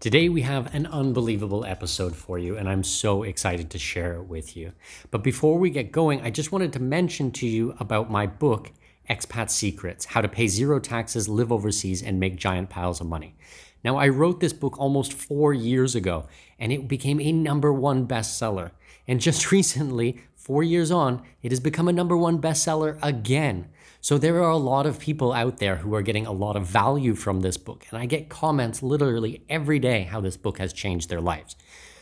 Today, we have an unbelievable episode for you, and I'm so excited to share it with you. But before we get going, I just wanted to mention to you about my book, Expat Secrets How to Pay Zero Taxes, Live Overseas, and Make Giant Piles of Money. Now, I wrote this book almost four years ago, and it became a number one bestseller. And just recently, four years on, it has become a number one bestseller again. So there are a lot of people out there who are getting a lot of value from this book. And I get comments literally every day how this book has changed their lives.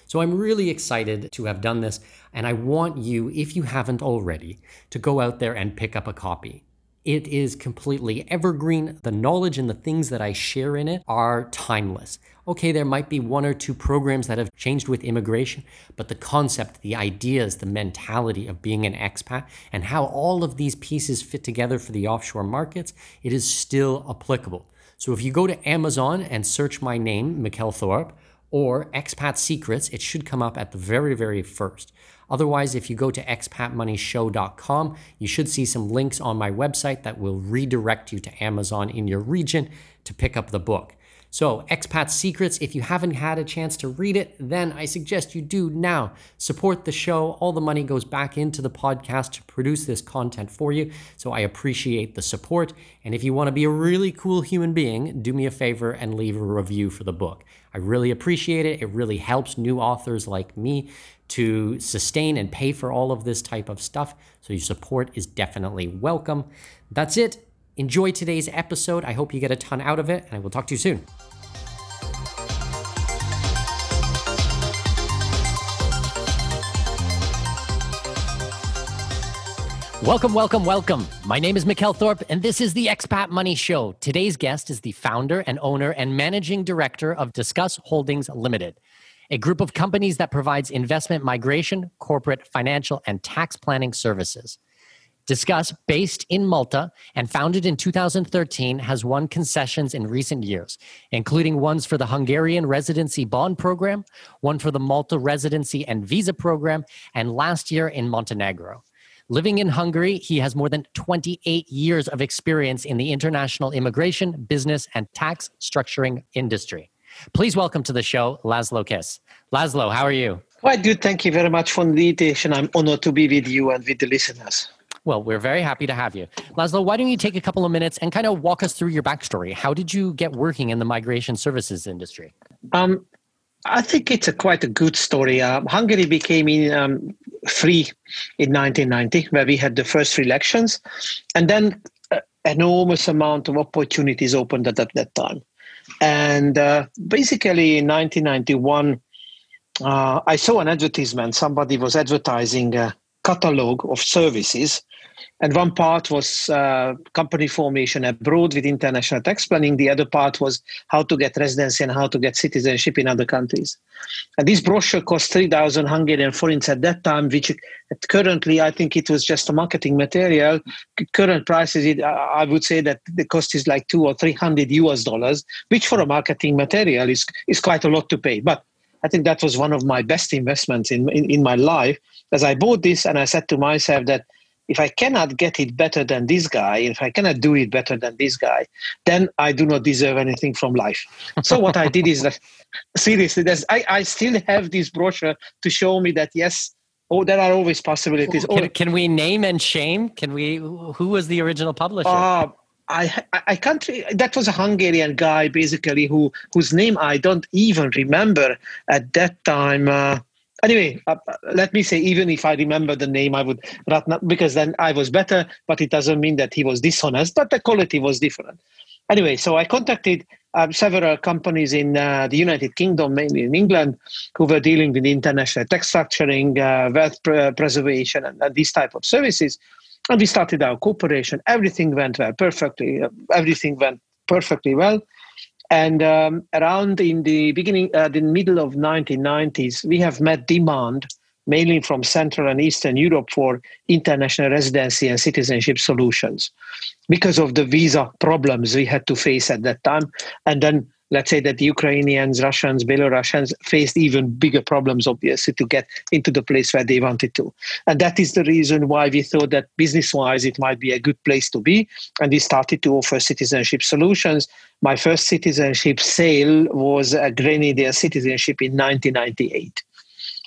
So I'm really excited to have done this. And I want you, if you haven't already, to go out there and pick up a copy. It is completely evergreen. The knowledge and the things that I share in it are timeless. Okay, there might be one or two programs that have changed with immigration, but the concept, the ideas, the mentality of being an expat, and how all of these pieces fit together for the offshore markets, it is still applicable. So if you go to Amazon and search my name, Mikkel Thorup, or Expat Secrets, it should come up at the very, very first. Otherwise, if you go to expatmoneyshow.com, you should see some links on my website that will redirect you to Amazon in your region to pick up the book. So, Expat Secrets, if you haven't had a chance to read it, then I suggest you do now. Support the show. All the money goes back into the podcast to produce this content for you. So, I appreciate the support. And if you want to be a really cool human being, do me a favor and leave a review for the book. I really appreciate it. It really helps new authors like me to sustain and pay for all of this type of stuff. So your support is definitely welcome. That's it. Enjoy today's episode. I hope you get a ton out of it, and I will talk to you soon. Welcome, welcome, welcome. My name is Mikkel Thorup, and this is the Expat Money Show. Today's guest is the founder and owner and managing director of Discus Holdings Limited a group of companies that provides investment migration, corporate, financial, and tax planning services. Discus, based in Malta and founded in 2013, has won concessions in recent years, including ones for the Hungarian Residency Bond Program, one for the Malta Residency and Visa Program, and last year in Montenegro. Living in Hungary, he has more than 28 years of experience in the international immigration, business, and tax structuring industry. Please welcome to the show, Laszlo Kiss. Laszlo, how are you? Quite good. Thank you very much for the invitation. I'm honored to be with you and with the listeners. Well, we're very happy to have you. Laszlo, why don't you take a couple of minutes and kind of walk us through your backstory? How did you get working in the migration services industry? Um, I think it's a quite a good story. Uh, Hungary became in, um, free in 1990, where we had the first elections, and then uh, enormous amount of opportunities opened at, at that time. And uh, basically, in 1991, uh, I saw an advertisement. Somebody was advertising a catalog of services and one part was uh, company formation abroad with international tax planning. The other part was how to get residency and how to get citizenship in other countries. And this brochure cost 3,000 Hungarian forints at that time, which currently I think it was just a marketing material. Current prices, it, I would say that the cost is like two or 300 US dollars, which for a marketing material is, is quite a lot to pay. But I think that was one of my best investments in, in, in my life as I bought this and I said to myself that if I cannot get it better than this guy, if I cannot do it better than this guy, then I do not deserve anything from life. So what I did is that seriously, I, I still have this brochure to show me that yes, oh, there are always possibilities. Can, can we name and shame? Can we? Who was the original publisher? Uh, I I can't. That was a Hungarian guy, basically, who whose name I don't even remember at that time. Uh, anyway, uh, let me say, even if I remember the name, I would not because then I was better. But it doesn't mean that he was dishonest. But the quality was different. Anyway, so I contacted um, several companies in uh, the United Kingdom, mainly in England, who were dealing with international tax structuring, uh, wealth pre- preservation, and, and these type of services and we started our cooperation. Everything went well, perfectly. Everything went perfectly well. And um, around in the beginning, uh, the middle of 1990s, we have met demand mainly from Central and Eastern Europe for international residency and citizenship solutions because of the visa problems we had to face at that time. And then let's say that the Ukrainians, Russians, Belarusians faced even bigger problems, obviously, to get into the place where they wanted to. And that is the reason why we thought that business wise it might be a good place to be. And we started to offer citizenship solutions. My first citizenship sale was a Grenadian citizenship in 1998.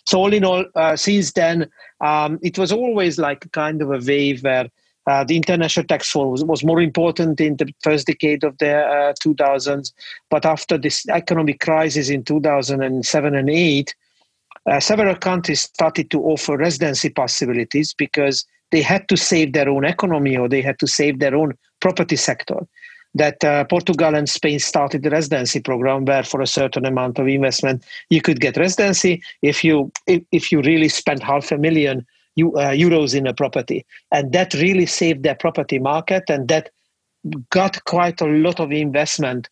So, all in all, uh, since then, um, it was always like kind of a wave where uh, the international tax fall was, was, more important in the first decade of the uh, 2000s. But after this economic crisis in 2007 and 8, uh, several countries started to offer residency possibilities because they had to save their own economy or they had to save their own property sector. That uh, Portugal and Spain started the residency program where, for a certain amount of investment, you could get residency. If you if, if you really spent half a million, euros in a property. And that really saved their property market and that got quite a lot of investment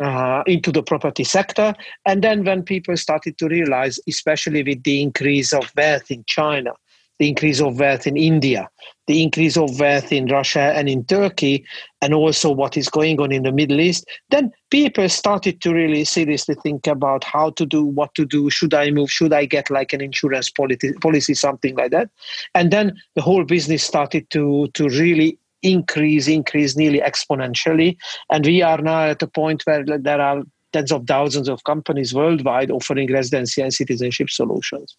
uh, into the property sector. And then when people started to realize, especially with the increase of wealth in China, the increase of wealth in India, the increase of wealth in Russia and in Turkey, and also what is going on in the Middle East, then people started to really seriously think about how to do, what to do, should I move, should I get like an insurance policy, policy something like that. And then the whole business started to, to really increase, increase nearly exponentially. And we are now at a point where there are tens of thousands of companies worldwide offering residency and citizenship solutions.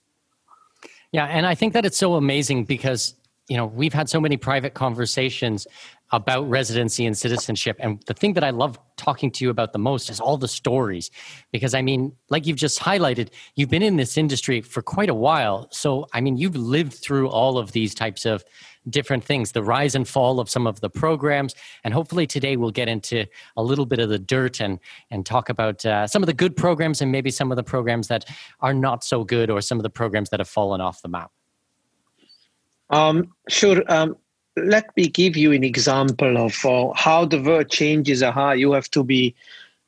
Yeah, and I think that it's so amazing because you know we've had so many private conversations about residency and citizenship and the thing that i love talking to you about the most is all the stories because i mean like you've just highlighted you've been in this industry for quite a while so i mean you've lived through all of these types of different things the rise and fall of some of the programs and hopefully today we'll get into a little bit of the dirt and and talk about uh, some of the good programs and maybe some of the programs that are not so good or some of the programs that have fallen off the map um, sure. Um, let me give you an example of uh, how the world changes and how you have to be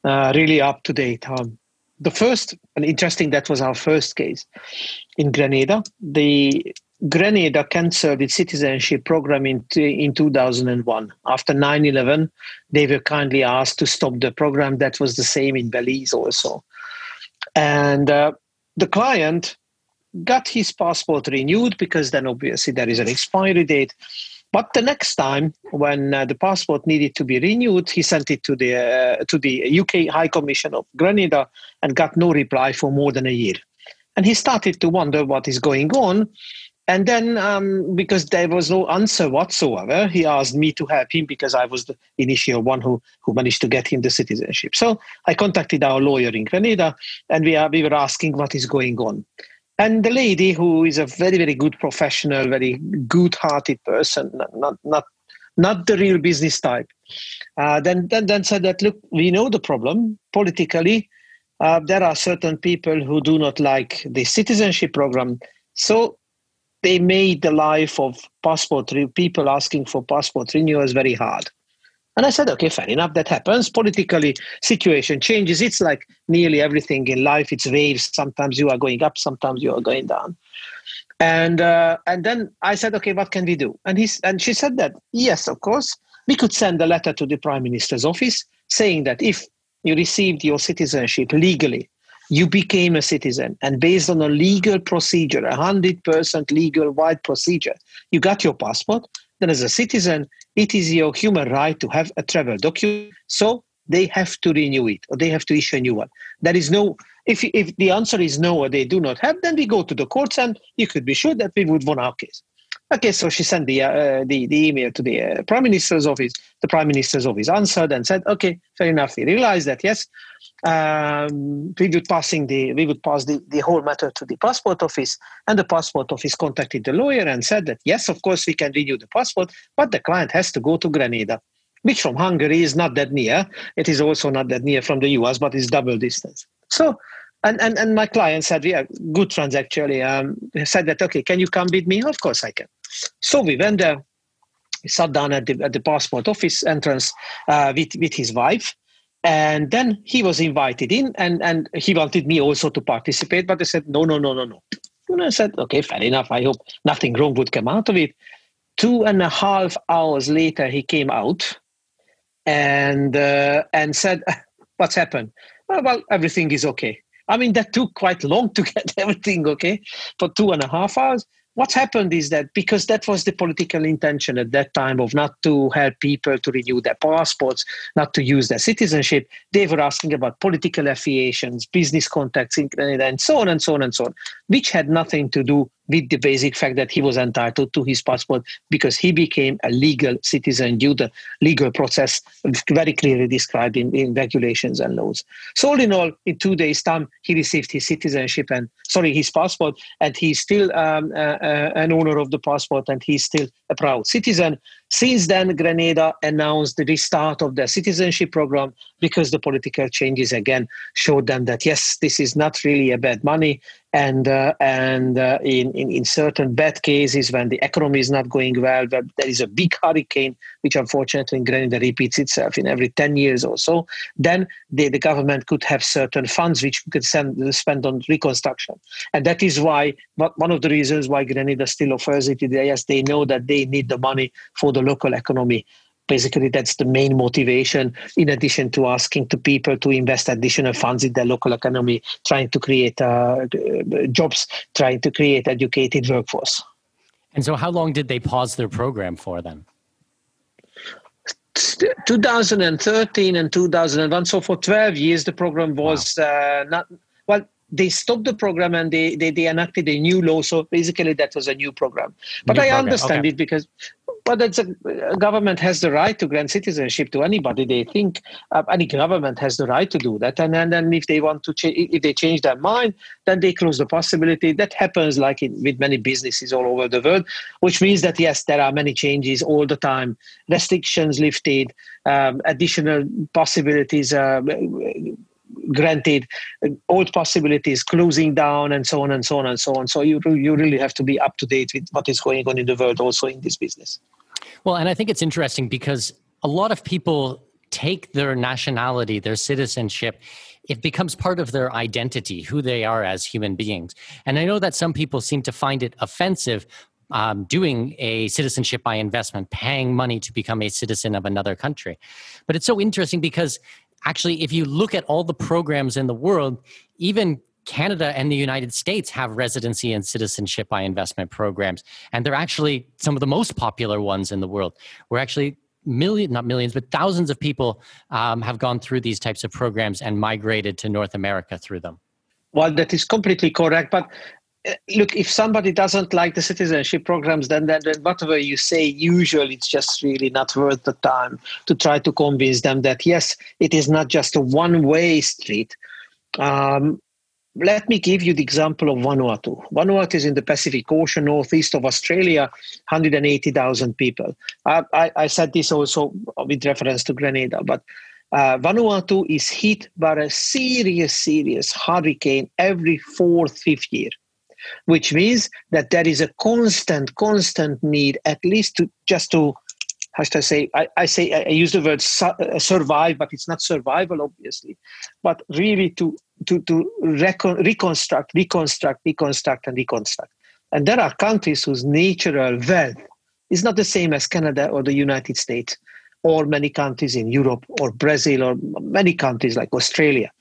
uh, really up to date. Um, the first, and interesting, that was our first case in Grenada. The Grenada canceled its citizenship program in, in 2001. After 9 11, they were kindly asked to stop the program. That was the same in Belize also. And uh, the client got his passport renewed because then obviously there is an expiry date. But the next time, when uh, the passport needed to be renewed, he sent it to the uh, to the UK High Commission of Grenada and got no reply for more than a year. And he started to wonder what is going on. And then, um, because there was no answer whatsoever, he asked me to help him because I was the initial one who, who managed to get him the citizenship. So I contacted our lawyer in Grenada, and we, are, we were asking what is going on. And the lady, who is a very, very good professional, very good-hearted person, not not not the real business type, uh, then, then then said that look, we know the problem politically. Uh, there are certain people who do not like the citizenship program, so they made the life of passport people asking for passport renewals very hard. And I said, okay, fair enough, that happens. Politically, situation changes. It's like nearly everything in life. It's waves. Sometimes you are going up, sometimes you are going down. And uh, and then I said, okay, what can we do? And he and she said that yes, of course, we could send a letter to the prime minister's office saying that if you received your citizenship legally, you became a citizen, and based on a legal procedure, a hundred percent legal wide procedure, you got your passport then as a citizen, it is your human right to have a travel document. So they have to renew it or they have to issue a new one. There is no, if, if the answer is no or they do not have, then we go to the courts and you could be sure that we would win our case. Okay, so she sent the, uh, the, the email to the uh, prime minister's office. The prime minister's office answered and said, okay, fair enough. We realized that, yes, um, we would passing the we would pass the, the whole matter to the passport office and the passport office contacted the lawyer and said that yes of course we can renew the passport but the client has to go to grenada which from hungary is not that near it is also not that near from the us but it's double distance so and, and, and my client said, yeah, good friends actually. Um, said that, okay, can you come with me? Of course I can. So we went there, we sat down at the, at the passport office entrance uh, with, with his wife and then he was invited in, and, and he wanted me also to participate, but I said, no, no, no, no, no. And I said, okay, fair enough. I hope nothing wrong would come out of it. Two and a half hours later, he came out and uh, and said, what's happened? Well, well, everything is okay. I mean, that took quite long to get everything okay for two and a half hours what's happened is that because that was the political intention at that time of not to help people to renew their passports, not to use their citizenship, they were asking about political affiliations, business contacts, and so on and so on and so on, which had nothing to do with the basic fact that he was entitled to his passport because he became a legal citizen due to legal process very clearly described in, in regulations and laws. So all in all, in two days' time, he received his citizenship and sorry, his passport, and he's still um, uh, uh, an owner of the passport and he's still a proud citizen. Since then, Grenada announced the restart of their citizenship program because the political changes again showed them that yes, this is not really a bad money, and uh, and uh, in, in, in certain bad cases when the economy is not going well, there is a big hurricane which unfortunately in Grenada repeats itself in every ten years or so. Then the, the government could have certain funds which could send, spend on reconstruction, and that is why one of the reasons why Grenada still offers it today. Yes, they know that they need the money for the local economy. Basically that's the main motivation in addition to asking to people to invest additional funds in their local economy trying to create uh, jobs trying to create educated workforce. And so how long did they pause their program for then? 2013 and 2001 so for 12 years the program was wow. uh, not well they stopped the program and they, they, they enacted a new law. So basically, that was a new program. But new I program. understand okay. it because but it's a, a, government has the right to grant citizenship to anybody they think uh, any government has the right to do that and then, then if they want to change if they change their mind then they close the possibility that happens like in, with many businesses all over the world which means that yes there are many changes all the time restrictions lifted um, additional possibilities uh, granted old possibilities closing down and so on and so on and so on. So you, you really have to be up to date with what is going on in the world also in this business. Well and i think it's interesting because a lot of people take their nationality their citizenship it becomes part of their identity who they are as human beings. And i know that some people seem to find it offensive um, doing a citizenship by investment, paying money to become a citizen of another country. But it's so interesting because actually, if you look at all the programs in the world, even Canada and the United States have residency and citizenship by investment programs. And they're actually some of the most popular ones in the world. We're actually million not millions but thousands of people um, have gone through these types of programs and migrated to north america through them well that is completely correct but look if somebody doesn't like the citizenship programs then, then, then whatever you say usually it's just really not worth the time to try to convince them that yes it is not just a one way street um, let me give you the example of Vanuatu. Vanuatu is in the Pacific Ocean, northeast of Australia, 180,000 people. I, I, I, said this also with reference to Grenada, but uh, Vanuatu is hit by a serious, serious hurricane every fourth, fifth year which means that there is a constant, constant need, at least to just to how should I say? I, I say I use the word su- uh, survive, but it's not survival, obviously, but really to to to recon- reconstruct, reconstruct, reconstruct, and reconstruct. And there are countries whose natural wealth is not the same as Canada or the United States, or many countries in Europe, or Brazil, or many countries like Australia.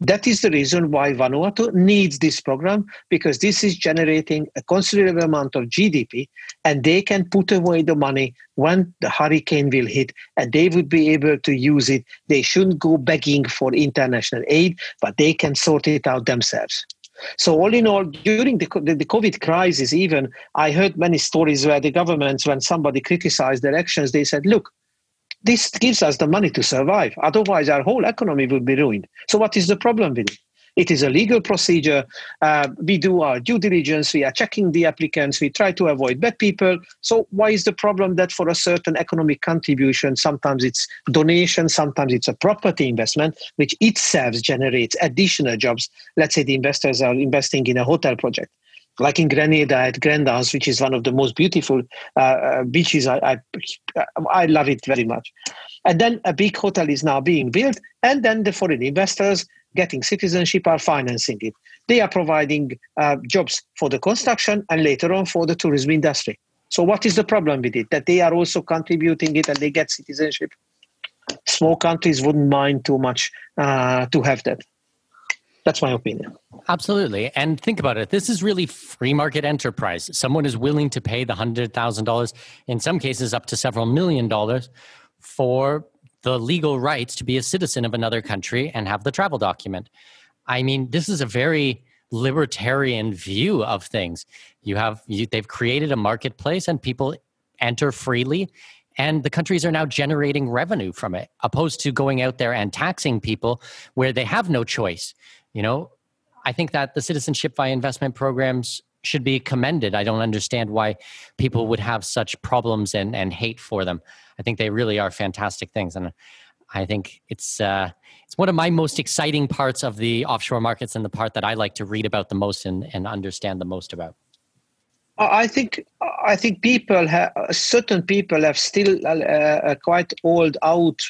That is the reason why Vanuatu needs this program because this is generating a considerable amount of GDP and they can put away the money when the hurricane will hit and they would be able to use it. They shouldn't go begging for international aid, but they can sort it out themselves. So all in all, during the, the, COVID crisis, even I heard many stories where the governments, when somebody criticized their actions, they said, look, this gives us the money to survive. Otherwise, our whole economy would be ruined. So, what is the problem with it? It is a legal procedure. Uh, we do our due diligence. We are checking the applicants. We try to avoid bad people. So, why is the problem that for a certain economic contribution, sometimes it's donation, sometimes it's a property investment, which itself generates additional jobs? Let's say the investors are investing in a hotel project like in Grenada at Grand Anse, which is one of the most beautiful uh, uh, beaches. I, I, I love it very much. And then a big hotel is now being built, and then the foreign investors getting citizenship are financing it. They are providing uh, jobs for the construction and later on for the tourism industry. So, what is the problem with it? That they are also contributing it and they get citizenship. Small countries wouldn't mind too much uh, to have that. That's my opinion. Absolutely. And think about it. This is really free market enterprise. Someone is willing to pay the $100,000, in some cases up to several million dollars, for the legal rights to be a citizen of another country and have the travel document. I mean, this is a very libertarian view of things. You have you, they've created a marketplace and people enter freely and the countries are now generating revenue from it opposed to going out there and taxing people where they have no choice you know, I think that the citizenship via investment programs should be commended. I don't understand why people would have such problems and, and hate for them. I think they really are fantastic things. And I think it's uh, it's one of my most exciting parts of the offshore markets and the part that I like to read about the most and, and understand the most about. I think I think people have certain people have still uh, a quite old out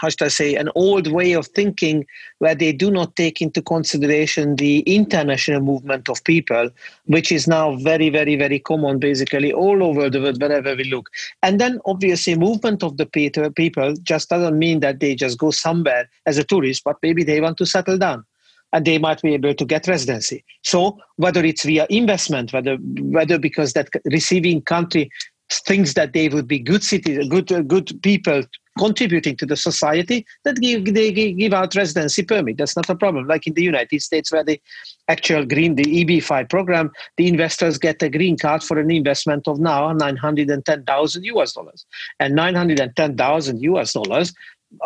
how should I say an old way of thinking where they do not take into consideration the international movement of people, which is now very very very common basically all over the world wherever we look. And then obviously movement of the people just doesn't mean that they just go somewhere as a tourist, but maybe they want to settle down and they might be able to get residency. So whether it's via investment, whether whether because that receiving country thinks that they would be good cities, good uh, good people contributing to the society, that give they give out residency permit. That's not a problem. Like in the United States, where the actual green, the EB5 program, the investors get a green card for an investment of now 910,000 US dollars, and 910,000 US dollars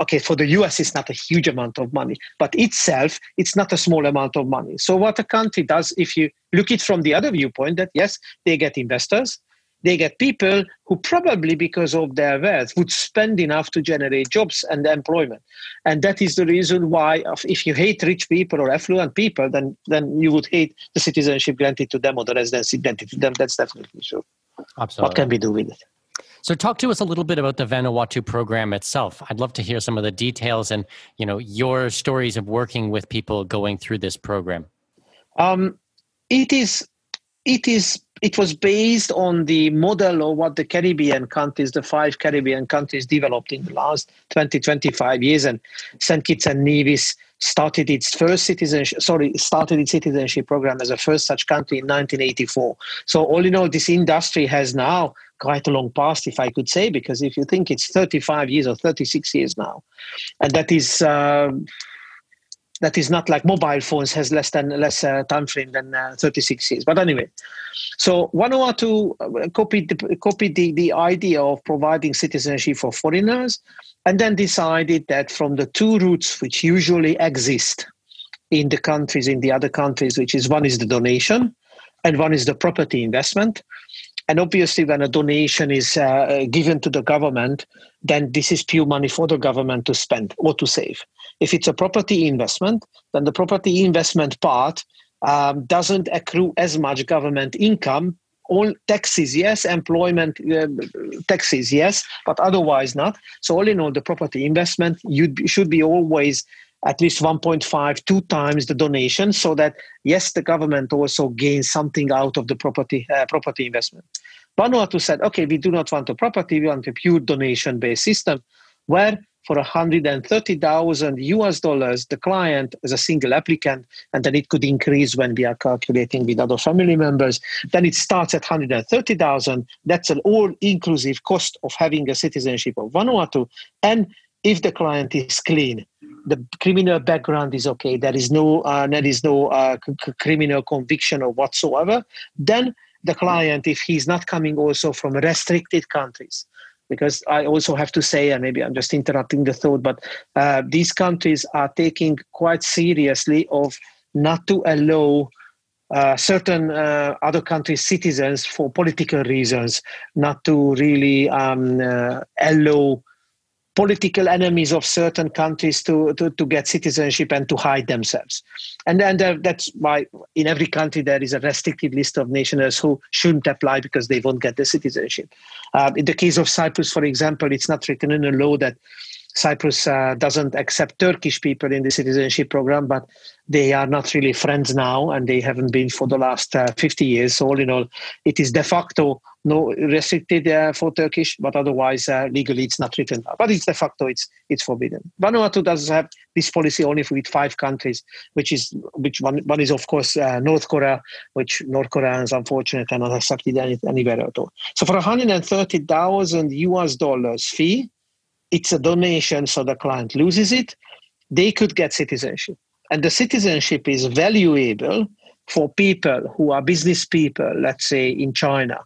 okay, for the US, it's not a huge amount of money, but itself, it's not a small amount of money. So, what a country does, if you look it from the other viewpoint, that yes, they get investors, they get people who probably, because of their wealth, would spend enough to generate jobs and employment. And that is the reason why, if you hate rich people or affluent people, then, then you would hate the citizenship granted to them or the residency granted to them. That's definitely true. Absolutely. What can we do with it? So talk to us a little bit about the Vanuatu program itself. I'd love to hear some of the details and you know your stories of working with people going through this program. Um, it is it is it was based on the model of what the Caribbean countries, the five Caribbean countries developed in the last 20, 25 years. And St. Kitts and Nevis started its first citizenship, sorry, started its citizenship program as a first such country in 1984. So all in all, this industry has now quite a long past, if I could say, because if you think it's 35 years or 36 years now, and that is uh, that is not like mobile phones has less than less uh, time frame than uh, 36 years. But anyway, so Vanuatu uh, copied the, copied the, the idea of providing citizenship for foreigners, and then decided that from the two routes which usually exist in the countries in the other countries, which is one is the donation, and one is the property investment and obviously, when a donation is uh, given to the government, then this is pure money for the government to spend or to save. If it's a property investment, then the property investment part um, doesn't accrue as much government income. All taxes, yes, employment uh, taxes, yes, but otherwise not. So, all in all, the property investment you should be always at least 1.5 two times the donation so that yes the government also gains something out of the property uh, property investment vanuatu said okay we do not want a property we want a pure donation based system where for 130,000 US dollars, the client is a single applicant, and then it could increase when we are calculating with other family members. Then it starts at 130,000. That's an all-inclusive cost of having a citizenship of Vanuatu. And if the client is clean, the criminal background is okay, there is no uh, there is no uh, c- criminal conviction or whatsoever, then the client, if he's not coming also from restricted countries, because I also have to say, and maybe I'm just interrupting the thought, but uh, these countries are taking quite seriously of not to allow uh, certain uh, other countries' citizens for political reasons, not to really um, uh, allow political enemies of certain countries to, to, to get citizenship and to hide themselves. And uh, that's why in every country there is a restricted list of nationals who shouldn't apply because they won't get the citizenship. Uh, in the case of Cyprus, for example, it's not written in the law that Cyprus uh, doesn't accept Turkish people in the citizenship program, but they are not really friends now, and they haven't been for the last uh, 50 years. So all in all, it is de facto no restricted uh, for Turkish, but otherwise uh, legally it's not written. But it's de facto it's it's forbidden. Vanuatu does have this policy only with five countries, which is which one one is of course uh, North Korea, which North Koreans unfortunately not accepted any, anywhere at all. So for 130,000 US dollars fee it's a donation, so the client loses it, they could get citizenship. And the citizenship is valuable for people who are business people, let's say in China,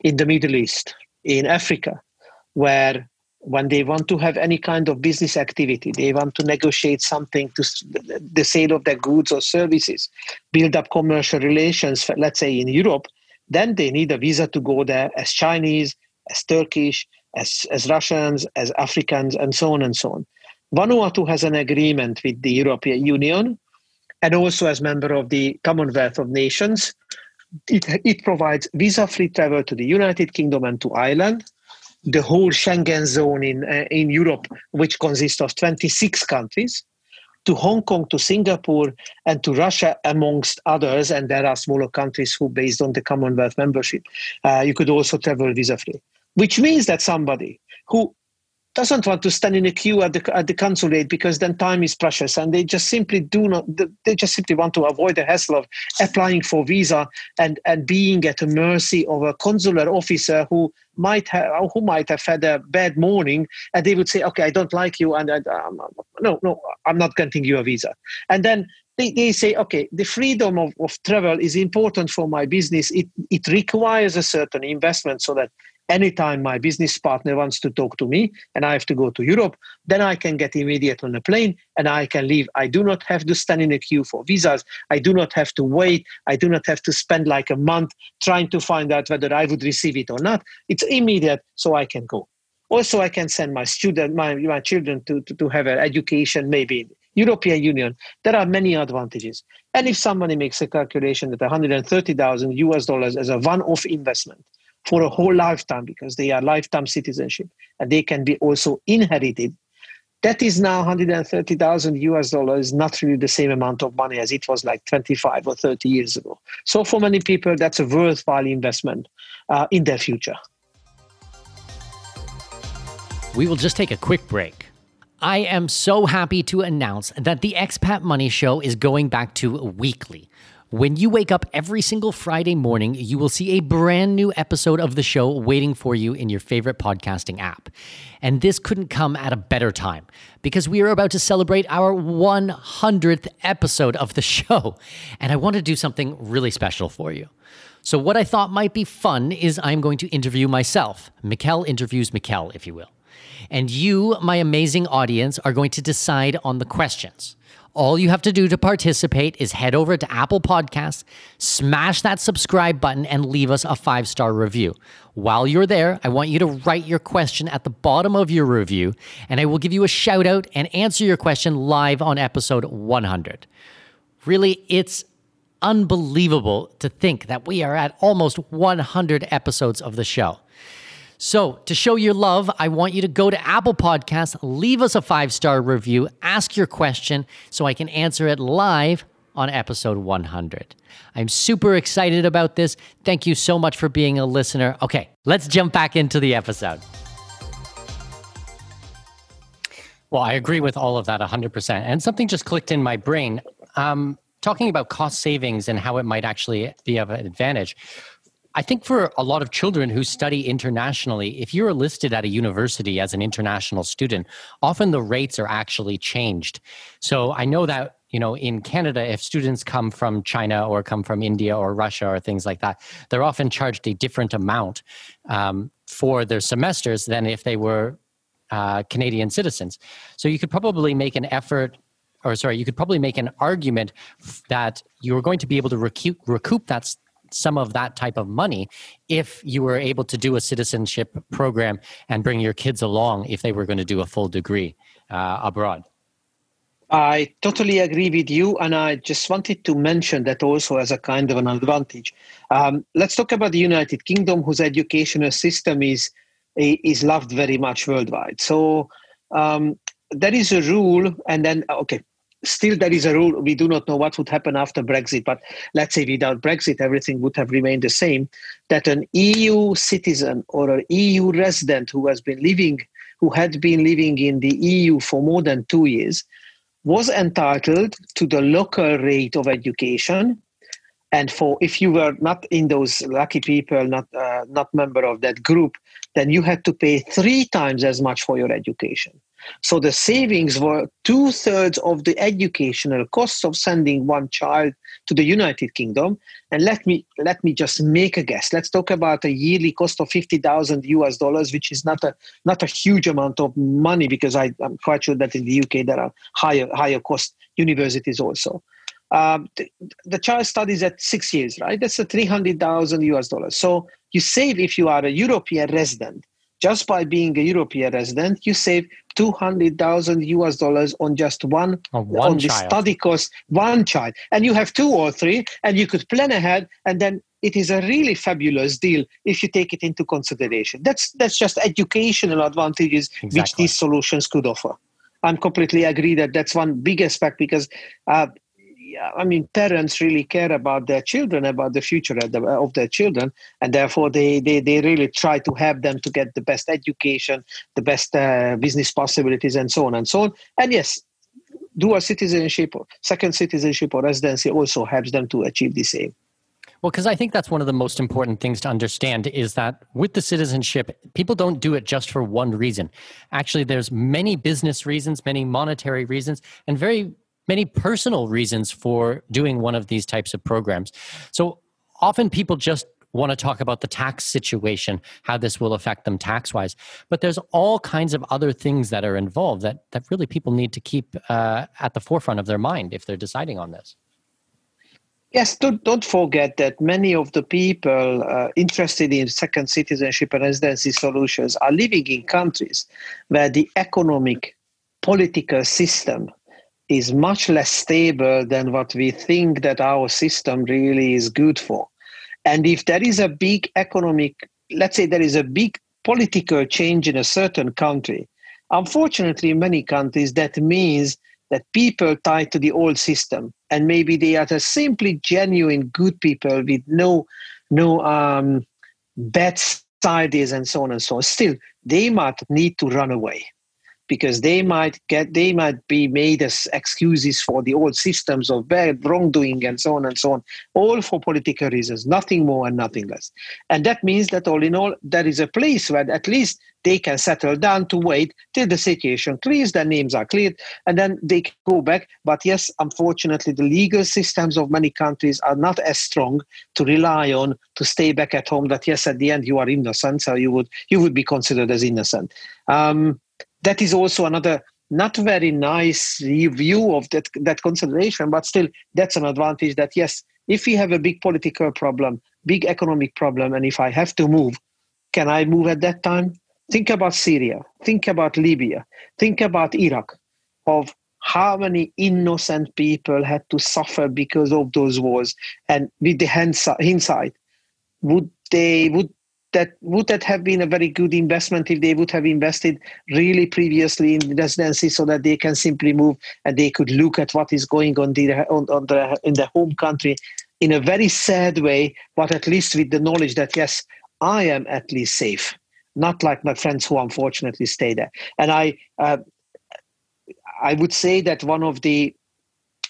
in the Middle East, in Africa, where when they want to have any kind of business activity, they want to negotiate something to the sale of their goods or services, build up commercial relations, let's say in Europe, then they need a visa to go there as Chinese, as Turkish, as, as Russians, as Africans, and so on and so on. Vanuatu has an agreement with the European Union and also as member of the Commonwealth of Nations. It, it provides visa-free travel to the United Kingdom and to Ireland, the whole Schengen zone in, uh, in Europe, which consists of 26 countries, to Hong Kong, to Singapore, and to Russia, amongst others. And there are smaller countries who, based on the Commonwealth membership, uh, you could also travel visa-free which means that somebody who doesn't want to stand in a queue at the, at the consulate because then time is precious and they just simply do not they just simply want to avoid the hassle of applying for visa and and being at the mercy of a consular officer who might have who might have had a bad morning and they would say okay i don't like you and um, no no i'm not granting you a visa and then they, they say, okay, the freedom of, of travel is important for my business. It, it requires a certain investment so that anytime my business partner wants to talk to me and I have to go to Europe, then I can get immediate on a plane and I can leave. I do not have to stand in a queue for visas. I do not have to wait. I do not have to spend like a month trying to find out whether I would receive it or not. It's immediate, so I can go. Also, I can send my student, my, my children to, to, to have an education maybe in European Union. There are many advantages. And if somebody makes a calculation that 130,000 US dollars as a one-off investment, for a whole lifetime because they are lifetime citizenship and they can be also inherited. That is now 130,000 US dollars, not really the same amount of money as it was like 25 or 30 years ago. So, for many people, that's a worthwhile investment uh, in their future. We will just take a quick break. I am so happy to announce that the Expat Money Show is going back to weekly. When you wake up every single Friday morning, you will see a brand new episode of the show waiting for you in your favorite podcasting app. And this couldn't come at a better time because we are about to celebrate our 100th episode of the show. And I want to do something really special for you. So, what I thought might be fun is I'm going to interview myself. Mikkel interviews Mikkel, if you will. And you, my amazing audience, are going to decide on the questions. All you have to do to participate is head over to Apple Podcasts, smash that subscribe button, and leave us a five star review. While you're there, I want you to write your question at the bottom of your review, and I will give you a shout out and answer your question live on episode 100. Really, it's unbelievable to think that we are at almost 100 episodes of the show. So, to show your love, I want you to go to Apple Podcasts, leave us a five star review, ask your question so I can answer it live on episode 100. I'm super excited about this. Thank you so much for being a listener. Okay, let's jump back into the episode. Well, I agree with all of that 100%. And something just clicked in my brain. Um, talking about cost savings and how it might actually be of an advantage. I think for a lot of children who study internationally, if you're listed at a university as an international student, often the rates are actually changed. So I know that you know in Canada, if students come from China or come from India or Russia or things like that, they're often charged a different amount um, for their semesters than if they were uh, Canadian citizens. So you could probably make an effort or sorry, you could probably make an argument that you're going to be able to recoup, recoup that some of that type of money if you were able to do a citizenship program and bring your kids along if they were going to do a full degree uh, abroad. I totally agree with you, and I just wanted to mention that also as a kind of an advantage. Um, let's talk about the United Kingdom, whose educational system is is loved very much worldwide. So um, there is a rule, and then okay, still there is a rule. We do not know what would happen after Brexit, but let's say without Brexit, everything would have remained the same. That an EU citizen or an EU resident who has been living, who had been living in the EU for more than two years, was entitled to the local rate of education. And for if you were not in those lucky people, not uh, not member of that group, then you had to pay three times as much for your education. So the savings were two thirds of the educational costs of sending one child to the United Kingdom. And let me let me just make a guess. Let's talk about a yearly cost of fifty thousand US dollars, which is not a not a huge amount of money because I, am quite sure that in the UK there are higher higher cost universities also. Um, the, the child studies at six years, right? That's a three hundred thousand US dollars. So you save if you are a European resident just by being a European resident, you save 200,000 US dollars on just one, on, one on the study cost, one child. And you have two or three, and you could plan ahead, and then it is a really fabulous deal if you take it into consideration. That's, that's just educational advantages exactly. which these solutions could offer. I'm completely agree that that's one big aspect because uh, I mean, parents really care about their children, about the future of their children, and therefore they, they, they really try to help them to get the best education, the best uh, business possibilities, and so on and so on. And yes, dual citizenship, second citizenship, or residency also helps them to achieve the same. Well, because I think that's one of the most important things to understand is that with the citizenship, people don't do it just for one reason. Actually, there's many business reasons, many monetary reasons, and very many personal reasons for doing one of these types of programs. So often people just want to talk about the tax situation, how this will affect them tax wise. But there's all kinds of other things that are involved that, that really people need to keep uh, at the forefront of their mind if they're deciding on this. Yes, don't, don't forget that many of the people uh, interested in second citizenship and residency solutions are living in countries where the economic, political system is much less stable than what we think that our system really is good for. And if there is a big economic, let's say there is a big political change in a certain country, unfortunately, in many countries, that means that people tied to the old system. And maybe they are simply genuine good people with no no um, bad ideas and so on and so on. Still they might need to run away because they might get they might be made as excuses for the old systems of bad wrongdoing and so on and so on all for political reasons nothing more and nothing less. And that means that all in all there is a place where at least they can settle down to wait till the situation clears their names are cleared and then they go back. But yes unfortunately the legal systems of many countries are not as strong to rely on to stay back at home that yes at the end you are innocent so you would you would be considered as innocent. Um, that is also another not very nice view of that that consideration but still that's an advantage that yes if we have a big political problem big economic problem and if i have to move can i move at that time? Think about syria. Think about libya. Think about iraq of how many innocent people had to suffer because of those wars. And with the hindsight would they would that would that have been a very good investment if they would have invested really previously in the residency so that they can simply move and they could look at what is going on, the, on, on the, in the home country in a very sad way, but at least with the knowledge that yes, I am at least safe, not like my friends who unfortunately stay there. And I, uh, I would say that one of the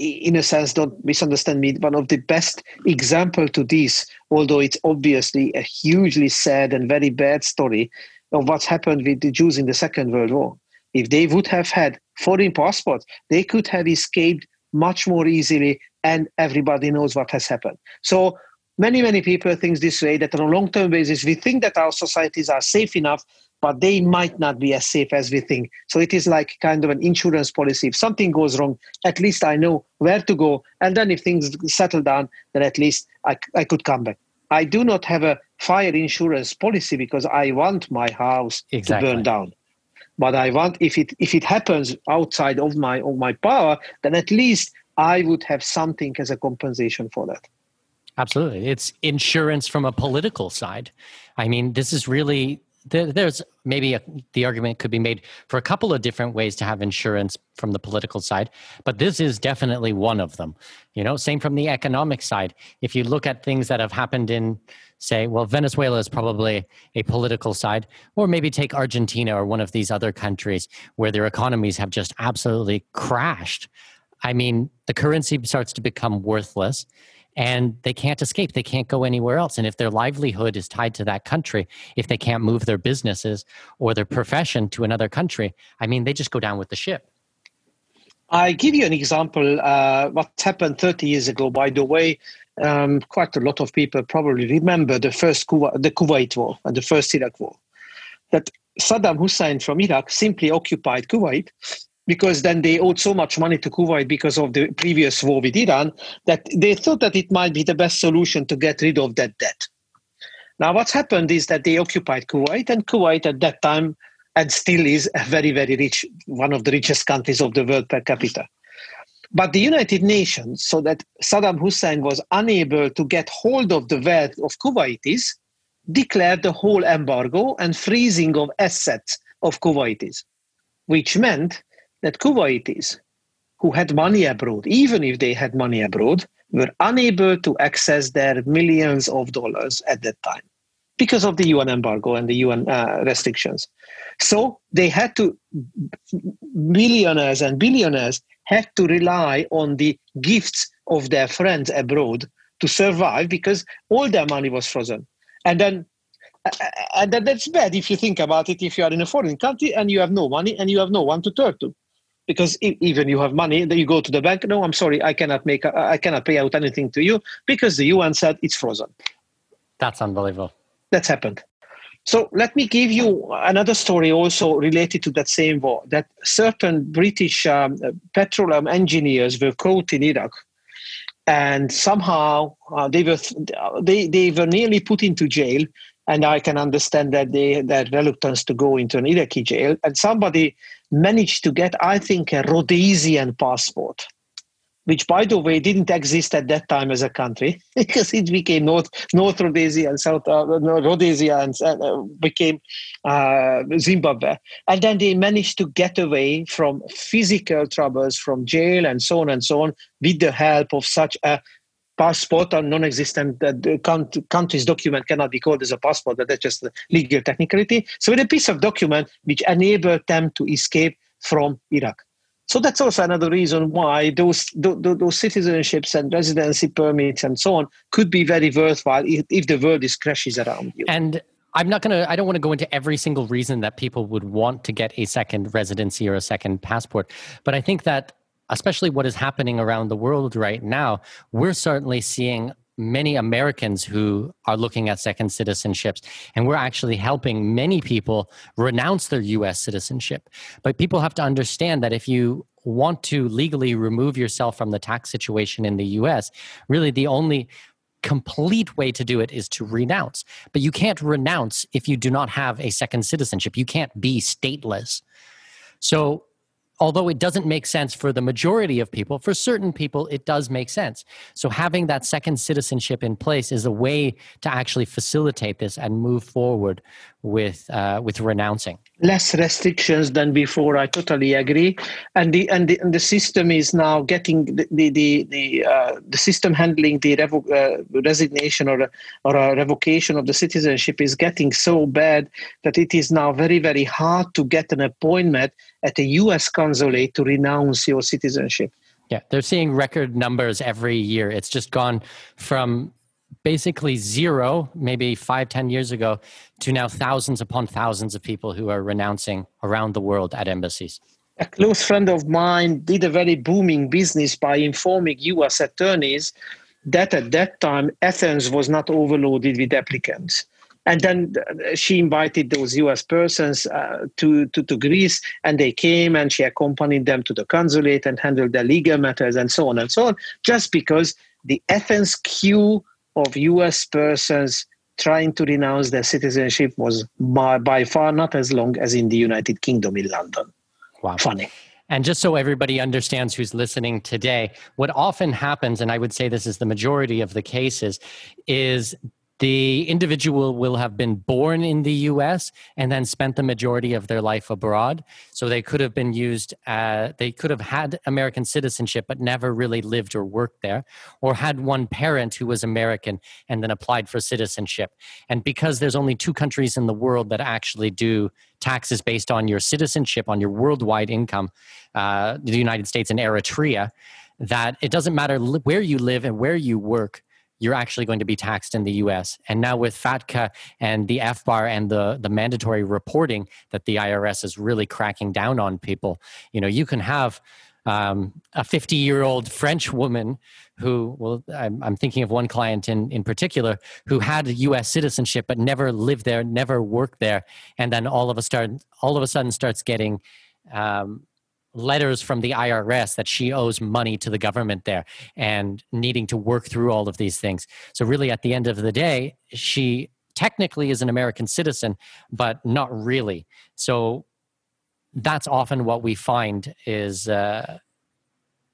in a sense, don't misunderstand me, one of the best example to this, although it's obviously a hugely sad and very bad story of what's happened with the Jews in the Second World War. If they would have had foreign passports, they could have escaped much more easily, and everybody knows what has happened. So many, many people think this way that on a long-term basis, we think that our societies are safe enough but they might not be as safe as we think. So it is like kind of an insurance policy. If something goes wrong, at least I know where to go. And then if things settle down, then at least I, I could come back. I do not have a fire insurance policy because I want my house exactly. to burn down. But I want if it if it happens outside of my of my power, then at least I would have something as a compensation for that. Absolutely. It's insurance from a political side. I mean, this is really there, there's maybe a, the argument could be made for a couple of different ways to have insurance from the political side, but this is definitely one of them. You know, same from the economic side. If you look at things that have happened in, say, well, Venezuela is probably a political side, or maybe take Argentina or one of these other countries where their economies have just absolutely crashed. I mean, the currency starts to become worthless and they can't escape. They can't go anywhere else. And if their livelihood is tied to that country, if they can't move their businesses or their profession to another country, I mean, they just go down with the ship. I give you an example. Uh, what happened 30 years ago, by the way, um, quite a lot of people probably remember the first Kuwait, the Kuwait War and the first Iraq War. That Saddam Hussein from Iraq simply occupied Kuwait because then they owed so much money to Kuwait because of the previous war with Iran that they thought that it might be the best solution to get rid of that debt. Now, what's happened is that they occupied Kuwait, and Kuwait at that time and still is a very, very rich, one of the richest countries of the world per capita. But the United Nations, so that Saddam Hussein was unable to get hold of the wealth of Kuwaitis, declared the whole embargo and freezing of assets of Kuwaitis, which meant that Kuwaitis who had money abroad, even if they had money abroad, were unable to access their millions of dollars at that time because of the UN embargo and the UN uh, restrictions. So they had to, millionaires and billionaires had to rely on the gifts of their friends abroad to survive because all their money was frozen. And then and that's bad if you think about it if you are in a foreign country and you have no money and you have no one to turn to because even you have money then you go to the bank no i'm sorry i cannot make i cannot pay out anything to you because the un said it's frozen that's unbelievable that's happened so let me give you another story also related to that same war that certain british um, petroleum engineers were caught in iraq and somehow uh, they were they, they were nearly put into jail and I can understand that they their reluctance to go into an Iraqi jail. And somebody managed to get, I think, a Rhodesian passport, which, by the way, didn't exist at that time as a country because it became North North Rhodesia and South uh, Rhodesia and uh, became uh, Zimbabwe. And then they managed to get away from physical troubles, from jail, and so on and so on, with the help of such a passport or non-existent uh, country's document cannot be called as a passport but that's just a legal technicality so it's a piece of document which enabled them to escape from iraq so that's also another reason why those, those, those citizenships and residency permits and so on could be very worthwhile if, if the world is crashes around you and I'm not going to, I don't want to go into every single reason that people would want to get a second residency or a second passport. But I think that especially what is happening around the world right now, we're certainly seeing many Americans who are looking at second citizenships, and we're actually helping many people renounce their US citizenship. But people have to understand that if you want to legally remove yourself from the tax situation in the US, really the only complete way to do it is to renounce. But you can't renounce if you do not have a second citizenship. You can't be stateless. So although it doesn't make sense for the majority of people, for certain people, it does make sense. So having that second citizenship in place is a way to actually facilitate this and move forward with uh, with renouncing. Less restrictions than before. I totally agree, and the and the, and the system is now getting the the the the, uh, the system handling the revo- uh, resignation or or a revocation of the citizenship is getting so bad that it is now very very hard to get an appointment at a U.S. consulate consulate to renounce your citizenship. Yeah, they're seeing record numbers every year. It's just gone from basically zero, maybe five, ten years ago, to now thousands upon thousands of people who are renouncing around the world at embassies. A close friend of mine did a very booming business by informing US attorneys that at that time Athens was not overloaded with applicants and then uh, she invited those US persons uh, to, to, to Greece, and they came and she accompanied them to the consulate and handled their legal matters and so on and so on, just because the Athens queue of US persons trying to renounce their citizenship was by, by far not as long as in the United Kingdom in London. Wow. Funny. And just so everybody understands who's listening today, what often happens, and I would say this is the majority of the cases, is the individual will have been born in the US and then spent the majority of their life abroad. So they could have been used, uh, they could have had American citizenship but never really lived or worked there, or had one parent who was American and then applied for citizenship. And because there's only two countries in the world that actually do taxes based on your citizenship, on your worldwide income, uh, the United States and Eritrea, that it doesn't matter where you live and where you work you're actually going to be taxed in the US. And now with FATCA and the FBAR and the, the mandatory reporting that the IRS is really cracking down on people, you know, you can have um, a 50 year old French woman who, well, I'm, I'm, thinking of one client in, in particular who had US citizenship but never lived there, never worked there, and then all of a start, all of a sudden starts getting um, letters from the IRS that she owes money to the government there and needing to work through all of these things. So, really, at the end of the day, she technically is an American citizen, but not really. So, that's often what we find is. Uh,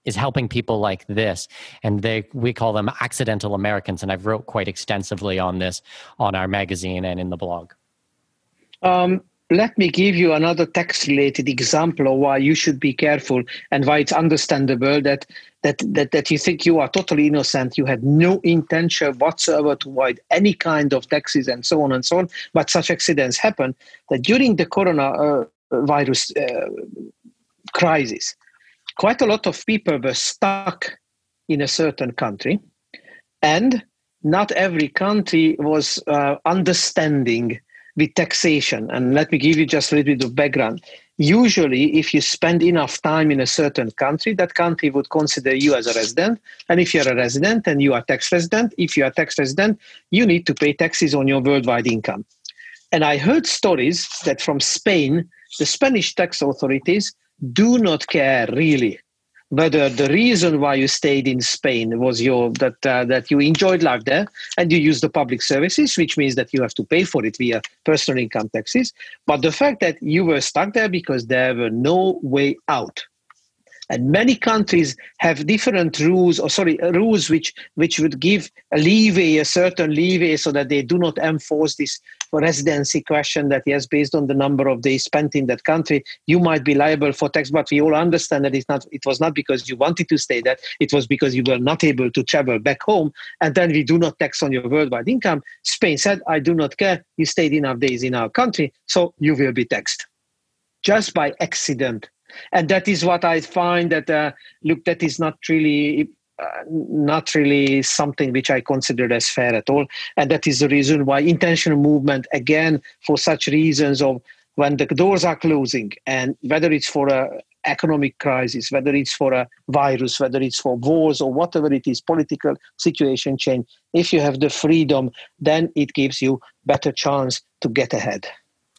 is helping people like this and they we call them accidental americans and i've wrote quite extensively on this on our magazine and in the blog um, let me give you another tax related example of why you should be careful and why it's understandable that that that, that you think you are totally innocent you had no intention whatsoever to avoid any kind of taxes and so on and so on but such accidents happen that during the corona uh, uh, crisis quite a lot of people were stuck in a certain country and not every country was uh, understanding with taxation. And let me give you just a little bit of background. Usually, if you spend enough time in a certain country, that country would consider you as a resident. And if you're a resident and you are tax resident, if you are tax resident, you need to pay taxes on your worldwide income. And I heard stories that from Spain, the Spanish tax authorities do not care really whether the reason why you stayed in Spain was your that uh, that you enjoyed life there and you use the public services, which means that you have to pay for it via personal income taxes. But the fact that you were stuck there because there were no way out. And many countries have different rules, or sorry, rules which which would give a leeway, a certain leeway, so that they do not enforce this residency question that yes, based on the number of days spent in that country, you might be liable for tax. But we all understand that it's not. It was not because you wanted to stay there; it was because you were not able to travel back home. And then we do not tax on your worldwide income. Spain said, "I do not care. You stayed enough days in our country, so you will be taxed." Just by accident and that is what I find that uh, look that is not really uh, not really something which I consider as fair at all, and that is the reason why intentional movement again for such reasons of when the doors are closing and whether it's for a economic crisis, whether it's for a virus, whether it's for wars or whatever it is, political situation change. If you have the freedom, then it gives you better chance to get ahead.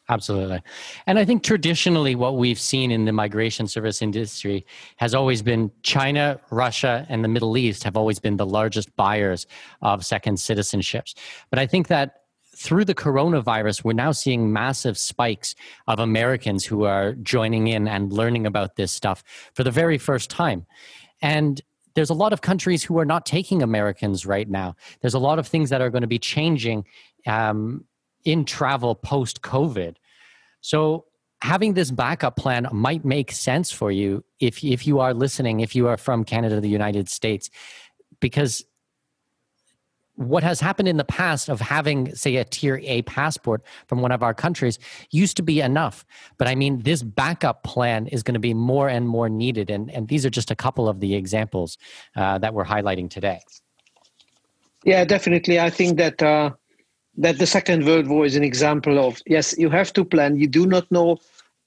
Absolutely. And I think traditionally, what we've seen in the migration service industry has always been China, Russia, and the Middle East have always been the largest buyers of second citizenships. But I think that through the coronavirus, we're now seeing massive spikes of Americans who are joining in and learning about this stuff for the very first time. And there's a lot of countries who are not taking Americans right now. There's a lot of things that are going to be changing um, in travel post COVID. So having this backup plan might make sense for you if if you are listening, if you are from Canada, the United States, because what has happened in the past of having, say, a tier A passport from one of our countries used to be enough. But I mean, this backup plan is going to be more and more needed. And, and these are just a couple of the examples uh, that we're highlighting today. Yeah, definitely. I think that uh, that the Second World War is an example of yes, you have to plan. You do not know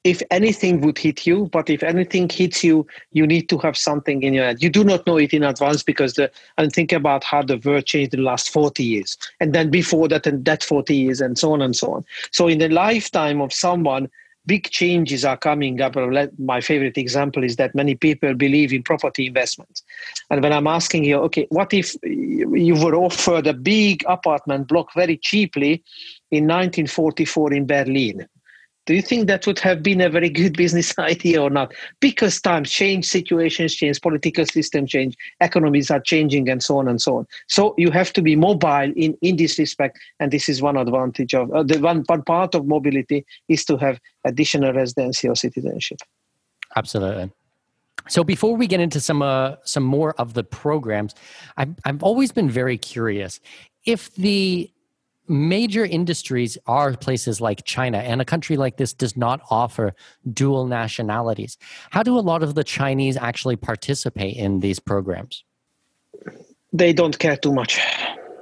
if anything would hit you, but if anything hits you, you need to have something in your head. You do not know it in advance because the and think about how the world changed in the last 40 years. And then before that and that 40 years and so on and so on. So in the lifetime of someone, big changes are coming up. My favorite example is that many people believe in property investments. And when I'm asking you, okay, what if you were offered a big apartment block very cheaply in 1944 in Berlin? Do you think that would have been a very good business idea or not? Because times change, situations change, political system change, economies are changing, and so on and so on. So you have to be mobile in, in this respect, and this is one advantage of uh, the one, one part of mobility is to have additional residency or citizenship. Absolutely. So before we get into some uh, some more of the programs, I've I've always been very curious if the major industries are places like China, and a country like this does not offer dual nationalities. How do a lot of the Chinese actually participate in these programs? They don't care too much.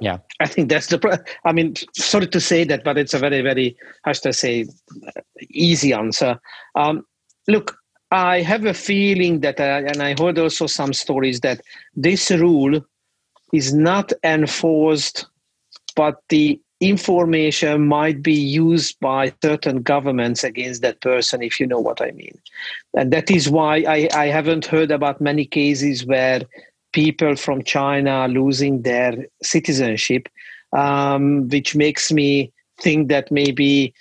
Yeah. I think that's the. I mean, sorry to say that, but it's a very, very, how should I say, easy answer. Um, look, I have a feeling that, uh, and I heard also some stories that this rule is not enforced, but the information might be used by certain governments against that person, if you know what I mean. And that is why I, I haven't heard about many cases where people from China are losing their citizenship, um, which makes me think that maybe.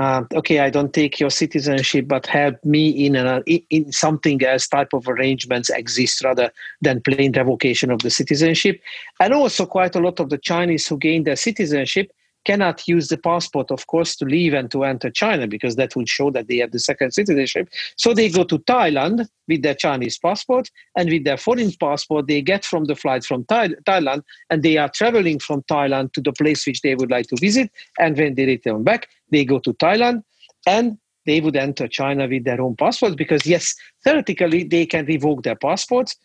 Uh, okay, I don't take your citizenship, but help me in, a, in something else type of arrangements exist rather than plain revocation of the citizenship. And also, quite a lot of the Chinese who gain their citizenship cannot use the passport, of course, to leave and to enter China because that would show that they have the second citizenship. So they go to Thailand with their Chinese passport and with their foreign passport, they get from the flight from Thai- Thailand and they are traveling from Thailand to the place which they would like to visit. And when they return back, they go to Thailand and they would enter China with their own passports because, yes, theoretically, they can revoke their passports.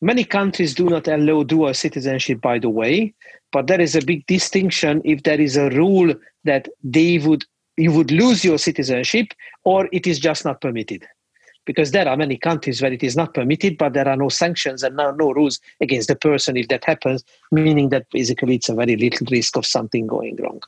Many countries do not allow dual citizenship, by the way. But there is a big distinction if there is a rule that they would you would lose your citizenship or it is just not permitted. Because there are many countries where it is not permitted, but there are no sanctions and no, no rules against the person if that happens, meaning that basically it's a very little risk of something going wrong.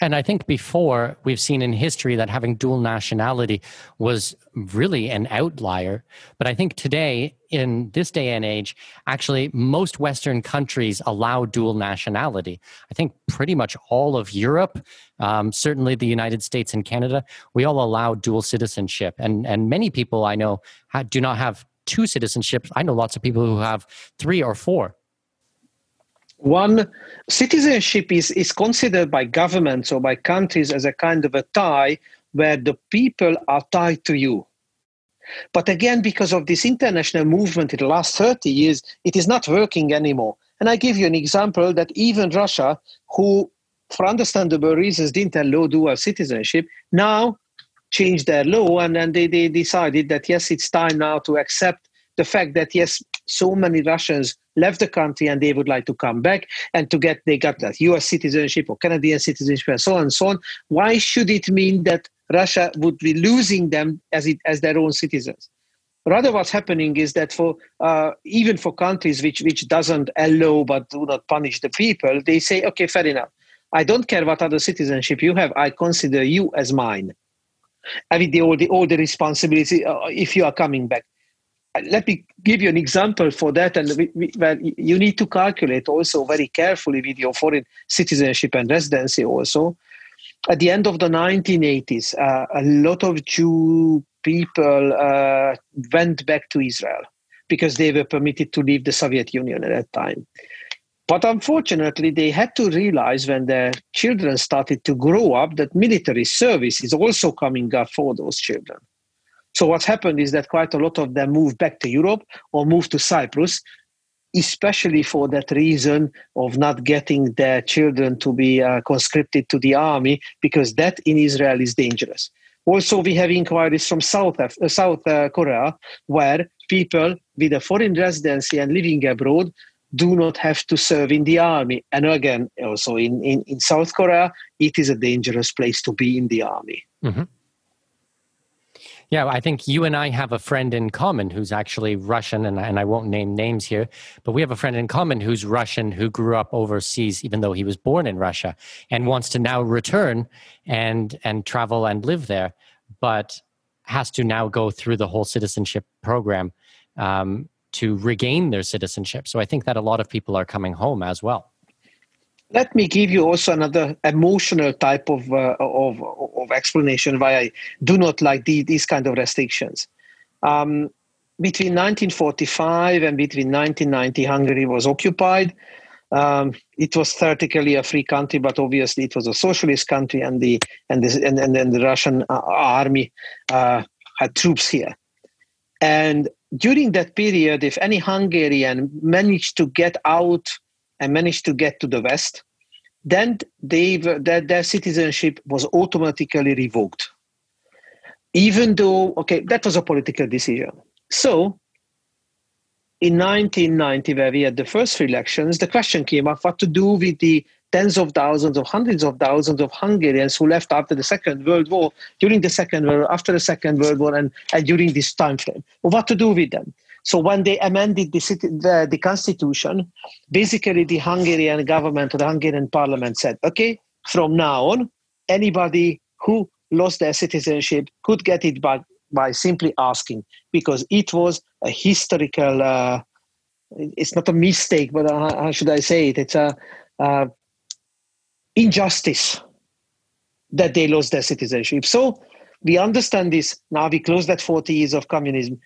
And I think before we've seen in history that having dual nationality was really an outlier. But I think today, in this day and age, actually, most Western countries allow dual nationality. I think pretty much all of Europe, um, certainly the United States and Canada, we all allow dual citizenship. And, and many people I know do not have two citizenships. I know lots of people who have three or four. One, citizenship is, is considered by governments or by countries as a kind of a tie where the people are tied to you. But again, because of this international movement in the last 30 years, it is not working anymore. And I give you an example that even Russia, who for understandable reasons didn't allow dual citizenship, now changed their law and then they, they decided that yes, it's time now to accept the fact that yes, so many Russians left the country and they would like to come back and to get they got that US citizenship or Canadian citizenship and so on and so on. Why should it mean that Russia would be losing them as it as their own citizens? Rather, what's happening is that for uh, even for countries which which doesn't allow but do not punish the people, they say, okay, fair enough. I don't care what other citizenship you have. I consider you as mine. I mean, the, all the all the responsibility uh, if you are coming back let me give you an example for that and we, we, well, you need to calculate also very carefully with your foreign citizenship and residency also at the end of the 1980s uh, a lot of jew people uh, went back to israel because they were permitted to leave the soviet union at that time but unfortunately they had to realize when their children started to grow up that military service is also coming up for those children so what's happened is that quite a lot of them moved back to Europe or moved to Cyprus. Especially for that reason of not getting their children to be uh, conscripted to the army, because that in Israel is dangerous. Also, we have inquiries from South, uh, South uh, Korea where people with a foreign residency and living abroad do not have to serve in the army. And again, also in, in, in South Korea, it is a dangerous place to be in the army. Mm-hmm. Yeah, I think you and I have a friend in common who's actually Russian, and, and I won't name names here, but we have a friend in common who's Russian who grew up overseas, even though he was born in Russia, and wants to now return and and travel and live there, but has to now go through the whole citizenship program um, to regain their citizenship. So I think that a lot of people are coming home as well. Let me give you also another emotional type of, uh, of, of explanation why I do not like the, these kind of restrictions. Um, between 1945 and between 1990, Hungary was occupied. Um, it was theoretically a free country, but obviously it was a socialist country, and the and the, and, and, and the Russian uh, army uh, had troops here. And during that period, if any Hungarian managed to get out and managed to get to the West, then they, their, their citizenship was automatically revoked. Even though, okay, that was a political decision. So in 1990, where we had the first elections, the question came up what to do with the tens of thousands or hundreds of thousands of Hungarians who left after the Second World War, during the Second World, after the Second World War, and, and during this time frame. What to do with them? So when they amended the, the, the constitution, basically the Hungarian government or the Hungarian parliament said, okay, from now on, anybody who lost their citizenship could get it back by simply asking, because it was a historical. Uh, it's not a mistake, but uh, how should I say it? It's a injustice that they lost their citizenship. So we understand this. Now we close that 40 years of communism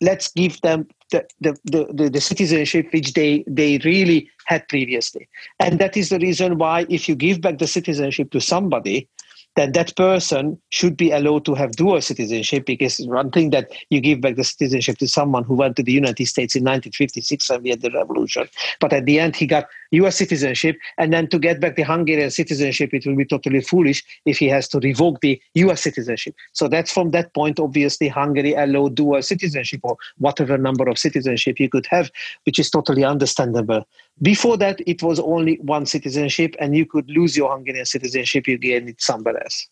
let's give them the, the, the, the, citizenship which they, they really had previously. And that is the reason why, if you give back the citizenship to somebody, then that person should be allowed to have dual citizenship because one thing that you give back the citizenship to someone who went to the United States in 1956 and we had the revolution. But at the end, he got US citizenship. And then to get back the Hungarian citizenship, it will be totally foolish if he has to revoke the US citizenship. So that's from that point, obviously, Hungary allowed dual citizenship or whatever number of citizenship you could have, which is totally understandable. Before that, it was only one citizenship, and you could lose your Hungarian citizenship, you gain it somewhere else.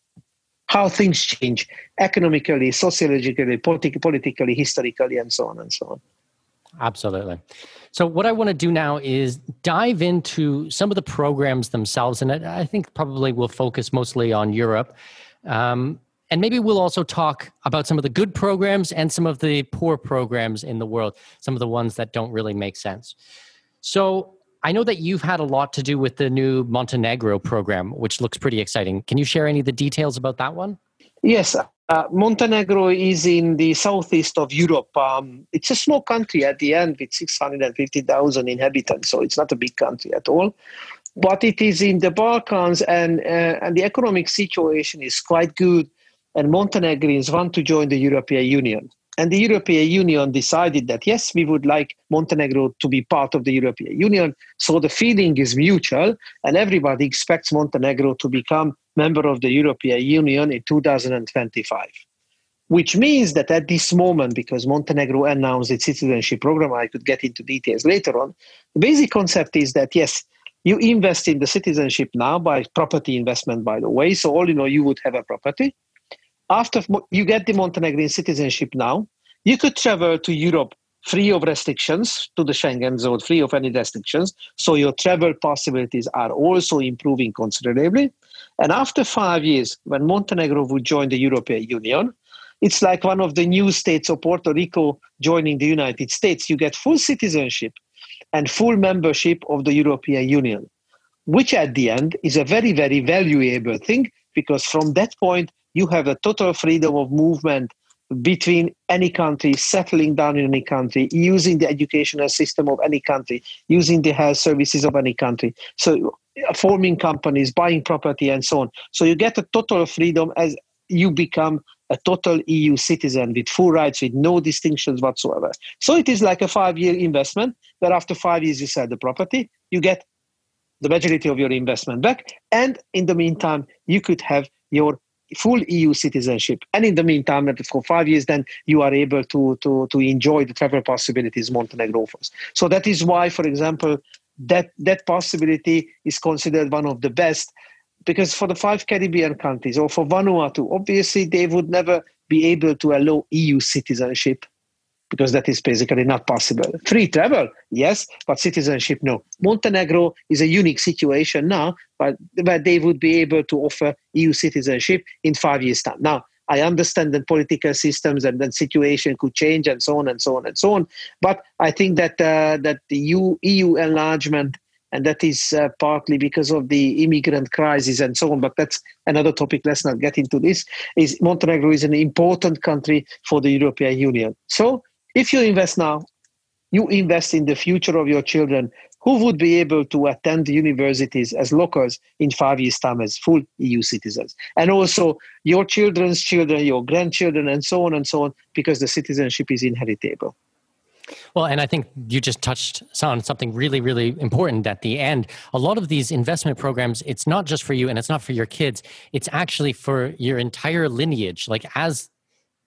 How things change economically, sociologically, politi- politically, historically, and so on and so on. Absolutely. So, what I want to do now is dive into some of the programs themselves. And I think probably we'll focus mostly on Europe. Um, and maybe we'll also talk about some of the good programs and some of the poor programs in the world, some of the ones that don't really make sense. So, I know that you've had a lot to do with the new Montenegro program, which looks pretty exciting. Can you share any of the details about that one? Yes. Uh, Montenegro is in the southeast of Europe. Um, it's a small country at the end with 650,000 inhabitants, so it's not a big country at all. But it is in the Balkans, and, uh, and the economic situation is quite good. And Montenegrins want to join the European Union. And the European Union decided that, yes, we would like Montenegro to be part of the European Union. So the feeling is mutual, and everybody expects Montenegro to become member of the European Union in 2025. Which means that at this moment, because Montenegro announced its citizenship program, I could get into details later on. The basic concept is that, yes, you invest in the citizenship now by property investment, by the way. So all you know, you would have a property after you get the Montenegrin citizenship now, you could travel to Europe free of restrictions to the Schengen zone, free of any restrictions. So your travel possibilities are also improving considerably. And after five years, when Montenegro would join the European Union, it's like one of the new states of Puerto Rico joining the United States. You get full citizenship and full membership of the European Union, which at the end is a very, very valuable thing because from that point, you have a total freedom of movement between any country, settling down in any country, using the educational system of any country, using the health services of any country. So, uh, forming companies, buying property, and so on. So, you get a total freedom as you become a total EU citizen with full rights, with no distinctions whatsoever. So it is like a five year investment where after five years you sell the property, you get the majority of your investment back. And in the meantime, you could have your full EU citizenship. And in the meantime, for five years, then you are able to, to, to enjoy the travel possibilities Montenegro offers. So that is why, for example, that, that possibility is considered one of the best because for the five Caribbean countries or for Vanuatu, obviously they would never be able to allow EU citizenship because that is basically not possible. Free travel, yes, but citizenship, no. Montenegro is a unique situation now, but where they would be able to offer EU citizenship in five years' time. Now, I understand that political systems and then situation could change and so on and so on and so on. But I think that uh, that the EU, EU enlargement and that is uh, partly because of the immigrant crisis and so on. But that's another topic. Let's not get into this. Is Montenegro is an important country for the European Union. So if you invest now, you invest in the future of your children who would be able to attend universities as locals in five years' time as full EU citizens. And also your children's children, your grandchildren, and so on and so on, because the citizenship is inheritable. Well, and I think you just touched on something really, really important at the end. A lot of these investment programs, it's not just for you and it's not for your kids. It's actually for your entire lineage. Like as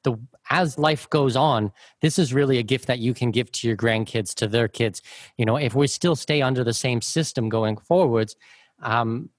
the as life goes on this is really a gift that you can give to your grandkids to their kids. You know if we still stay under the same system going forwards um,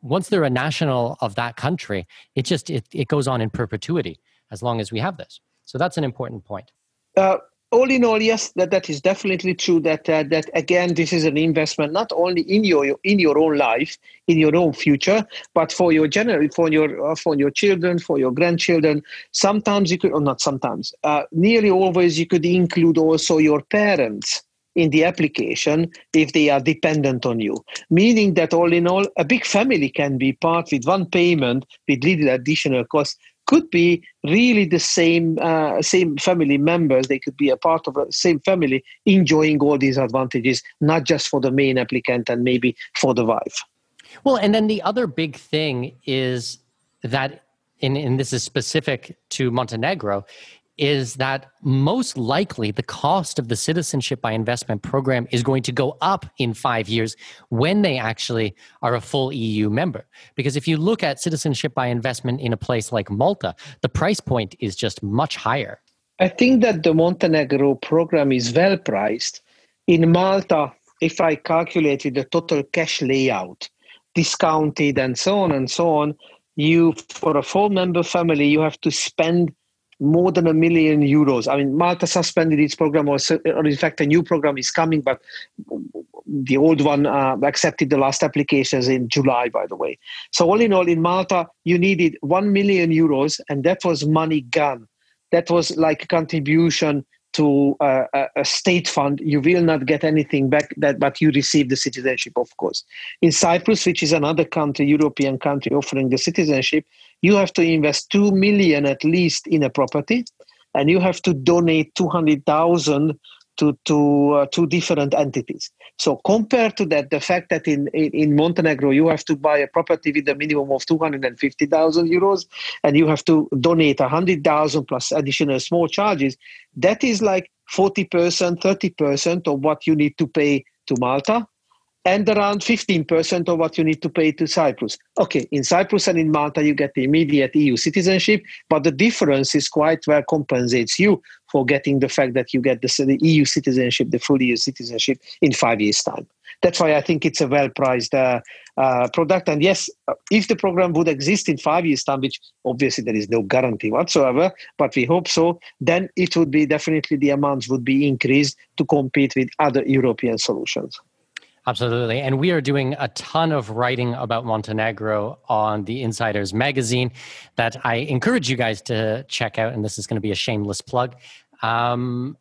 once they're a national of that country it just it, it goes on in perpetuity as long as we have this. So that's an important point. Uh, all in all, yes, that, that is definitely true. That uh, that again, this is an investment not only in your in your own life, in your own future, but for your general, for your uh, for your children, for your grandchildren. Sometimes you could, or not sometimes, uh, nearly always you could include also your parents in the application if they are dependent on you. Meaning that all in all, a big family can be part with one payment with little additional cost could be really the same uh, same family members. They could be a part of the same family, enjoying all these advantages, not just for the main applicant and maybe for the wife. Well, and then the other big thing is that, and, and this is specific to Montenegro, is that most likely the cost of the citizenship by investment program is going to go up in five years when they actually are a full EU member. Because if you look at citizenship by investment in a place like Malta, the price point is just much higher. I think that the Montenegro program is well priced. In Malta, if I calculated the total cash layout, discounted and so on and so on, you for a full member family, you have to spend more than a million euros. I mean, Malta suspended its program, or, or in fact, a new program is coming, but the old one uh, accepted the last applications in July, by the way. So, all in all, in Malta, you needed 1 million euros, and that was money gone. That was like a contribution to uh, a, a, state fund, you will not get anything back that but you receive the citizenship, of course. In Cyprus, which is another country, European country offering the citizenship, you have to invest two million at least in a property, and you have to donate two hundred thousand to to uh, two different entities. So compared to that, the fact that in, in, in Montenegro you have to buy a property with a minimum of two hundred and fifty thousand euros, and you have to donate a hundred thousand plus additional small charges, that is like forty percent, thirty percent of what you need to pay to Malta and around 15% of what you need to pay to Cyprus. Okay, in Cyprus and in Malta, you get the immediate EU citizenship, but the difference is quite well compensates you for getting the fact that you get the, the EU citizenship, the full EU citizenship in five years' time. That's why I think it's a well priced uh, uh, product. And yes, if the program would exist in five years' time, which obviously there is no guarantee whatsoever, but we hope so, then it would be definitely the amounts would be increased to compete with other European solutions. Absolutely. And we are doing a ton of writing about Montenegro on the Insiders magazine that I encourage you guys to check out. And this is going to be a shameless plug. Um,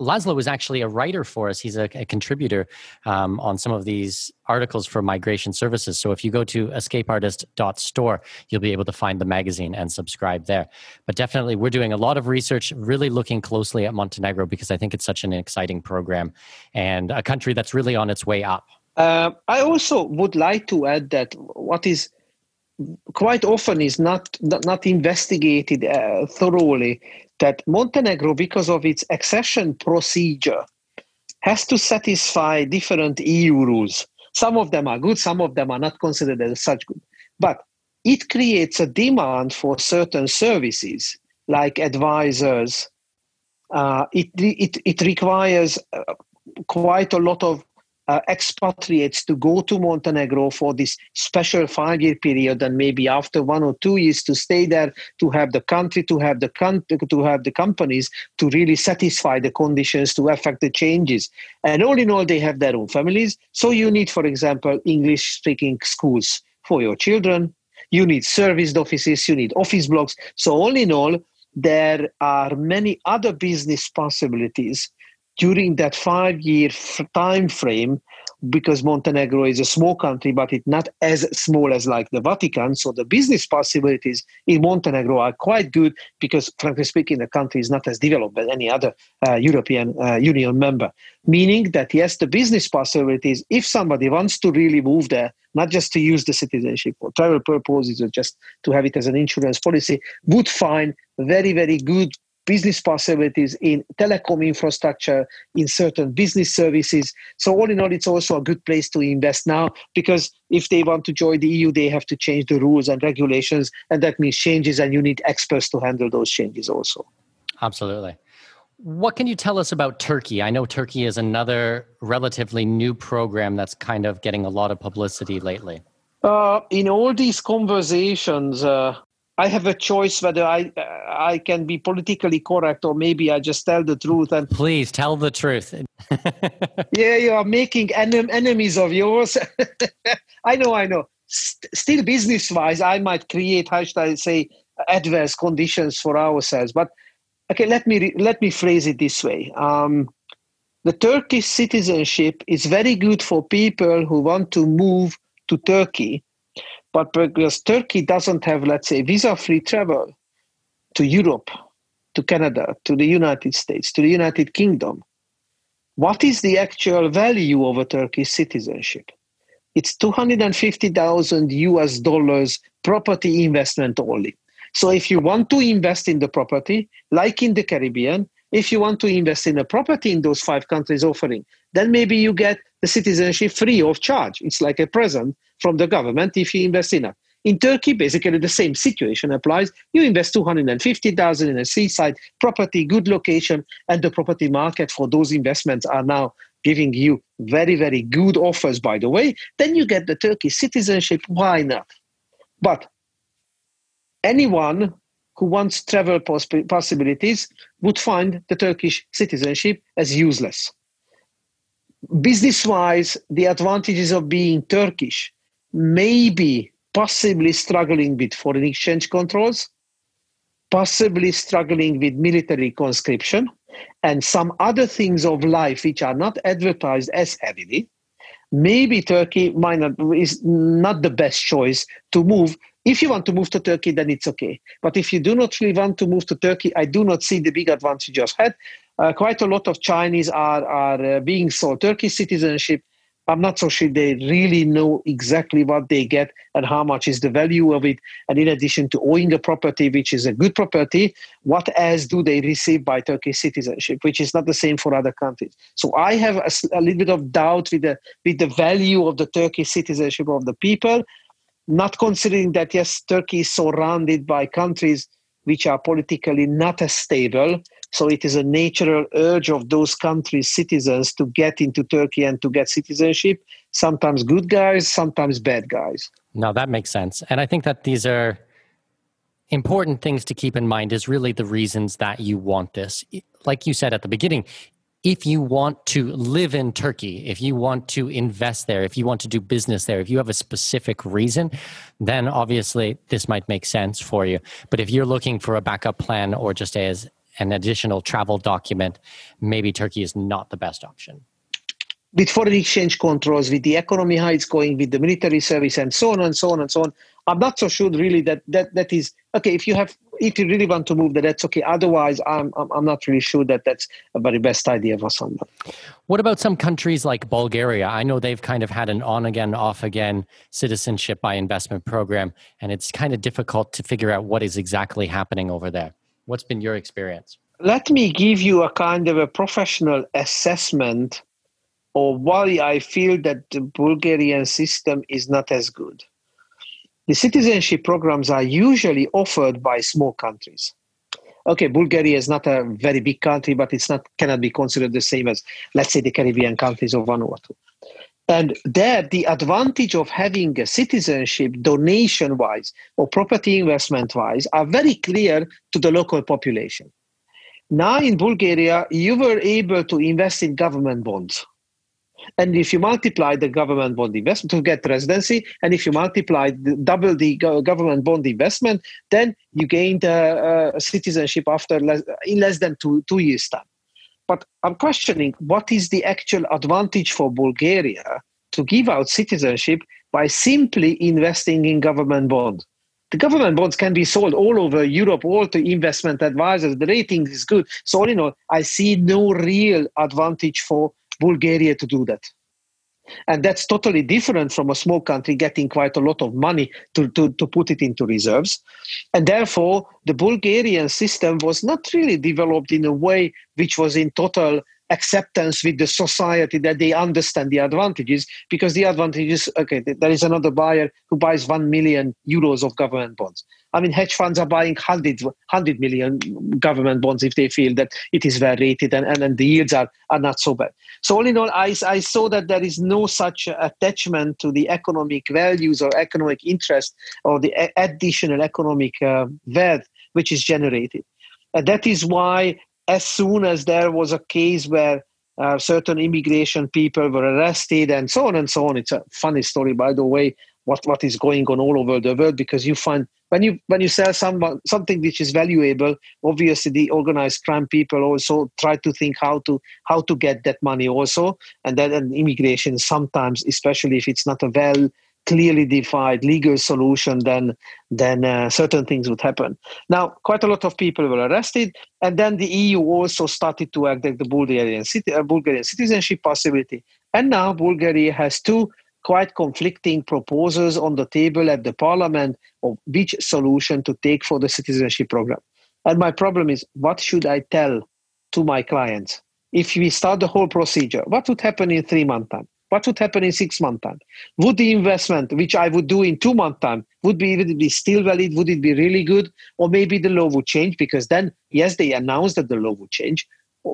Laszlo is actually a writer for us. He's a, a contributor um, on some of these articles for migration services. So if you go to escapeartist.store, you'll be able to find the magazine and subscribe there. But definitely, we're doing a lot of research, really looking closely at Montenegro because I think it's such an exciting program and a country that's really on its way up. Uh, I also would like to add that what is quite often is not not, not investigated uh, thoroughly that Montenegro, because of its accession procedure, has to satisfy different EU rules. Some of them are good, some of them are not considered as such good. But it creates a demand for certain services like advisors. Uh, it, it, it requires uh, quite a lot of uh, expatriates to go to Montenegro for this special five year period, and maybe after one or two years to stay there, to have the country, to have the country, to have the companies to really satisfy the conditions to affect the changes. And all in all, they have their own families. So you need, for example, English speaking schools for your children. You need serviced offices. You need office blocks. So all in all, there are many other business possibilities during that five year time frame because montenegro is a small country but it's not as small as like the vatican so the business possibilities in montenegro are quite good because frankly speaking the country is not as developed as any other uh, european uh, union member. Meaning that yes the business possibilities if somebody wants to really move there not just to use the citizenship for travel purposes or just to have it as an insurance policy would find very very good business possibilities in telecom infrastructure, in certain business services. So, all in all, it's also a good place to invest now because if they want to join the EU, they have to change the rules and regulations, and that means changes, and you need experts to handle those changes also. Absolutely. What can you tell us about Turkey? I know Turkey is another relatively new program that's kind of getting a lot of publicity lately. Uh, in all these conversations, uh, I have a choice whether I I can be politically correct or maybe I just tell the truth. And please tell the truth. yeah, you are making en- enemies of yours. I know, I know. St- still, business wise, I might create how should I say adverse conditions for ourselves. But okay, let me re- let me phrase it this way. Um, the Turkish citizenship is very good for people who want to move to Turkey but because Turkey doesn't have, let's say, visa free travel to Europe, to Canada, to the United States, to the United Kingdom, what is the actual value of a Turkish citizenship? It's 250,000 US dollars property investment only. So if you want to invest in the property, like in the Caribbean, if you want to invest in a property in those five countries offering, then maybe you get the citizenship free of charge. It's like a present from the government if you invest in it. In Turkey, basically the same situation applies. You invest 250,000 in a seaside property, good location, and the property market for those investments are now giving you very, very good offers, by the way. Then you get the Turkish citizenship. Why not? But anyone who wants travel possibilities would find the Turkish citizenship as useless. Business wise, the advantages of being Turkish maybe possibly struggling with foreign exchange controls, possibly struggling with military conscription, and some other things of life which are not advertised as heavily, maybe Turkey might not, is not the best choice to move. If you want to move to Turkey, then it's okay. But if you do not really want to move to Turkey, I do not see the big advantage of had. Uh, quite a lot of Chinese are, are uh, being sold Turkish citizenship I'm not so sure they really know exactly what they get and how much is the value of it. And in addition to owning a property, which is a good property, what else do they receive by Turkish citizenship, which is not the same for other countries. So I have a, a little bit of doubt with the with the value of the Turkish citizenship of the people, not considering that yes, Turkey is surrounded by countries which are politically not as stable so it is a natural urge of those countries' citizens to get into Turkey and to get citizenship. Sometimes good guys, sometimes bad guys. No, that makes sense. And I think that these are important things to keep in mind is really the reasons that you want this. Like you said at the beginning, if you want to live in Turkey, if you want to invest there, if you want to do business there, if you have a specific reason, then obviously this might make sense for you. But if you're looking for a backup plan or just as an additional travel document, maybe Turkey is not the best option. With foreign exchange controls, with the economy how it's going, with the military service, and so on and so on and so on, I'm not so sure really that that, that is okay. If you have if you really want to move, that that's okay. Otherwise, I'm, I'm, I'm not really sure that that's a very best idea for someone. What about some countries like Bulgaria? I know they've kind of had an on again, off again citizenship by investment program, and it's kind of difficult to figure out what is exactly happening over there. What's been your experience? Let me give you a kind of a professional assessment of why I feel that the Bulgarian system is not as good. The citizenship programs are usually offered by small countries. Okay, Bulgaria is not a very big country, but it's not cannot be considered the same as, let's say, the Caribbean countries of Vanuatu. And there, the advantage of having a citizenship donation wise or property investment wise are very clear to the local population. Now in Bulgaria, you were able to invest in government bonds. And if you multiply the government bond investment to get residency, and if you multiply double the government bond investment, then you gained uh, uh, citizenship after less, in less than two, two years' time. But I'm questioning what is the actual advantage for Bulgaria to give out citizenship by simply investing in government bonds. The government bonds can be sold all over Europe, all to investment advisors. The rating is good. So, in all, I see no real advantage for Bulgaria to do that. And that's totally different from a small country getting quite a lot of money to, to, to put it into reserves. And therefore, the Bulgarian system was not really developed in a way which was in total acceptance with the society that they understand the advantages because the advantages okay there is another buyer who buys 1 million euros of government bonds i mean hedge funds are buying 100, 100 million government bonds if they feel that it is well rated and, and, and the yields are, are not so bad so all in all I, I saw that there is no such attachment to the economic values or economic interest or the additional economic uh, wealth which is generated and that is why as soon as there was a case where uh, certain immigration people were arrested and so on and so on. It's a funny story, by the way, what, what is going on all over the world because you find when you when you sell someone something which is valuable, obviously the organized crime people also try to think how to how to get that money also, and then immigration sometimes, especially if it's not a well clearly defined legal solution, then then uh, certain things would happen. Now, quite a lot of people were arrested, and then the EU also started to act like the Bulgarian, city, uh, Bulgarian citizenship possibility. And now Bulgaria has two quite conflicting proposals on the table at the parliament of which solution to take for the citizenship program. And my problem is, what should I tell to my clients? If we start the whole procedure, what would happen in three months' time? What would happen in six months' time? Would the investment, which I would do in two months' time, would be, would be still valid? Would it be really good? Or maybe the law would change because then, yes, they announced that the law would change,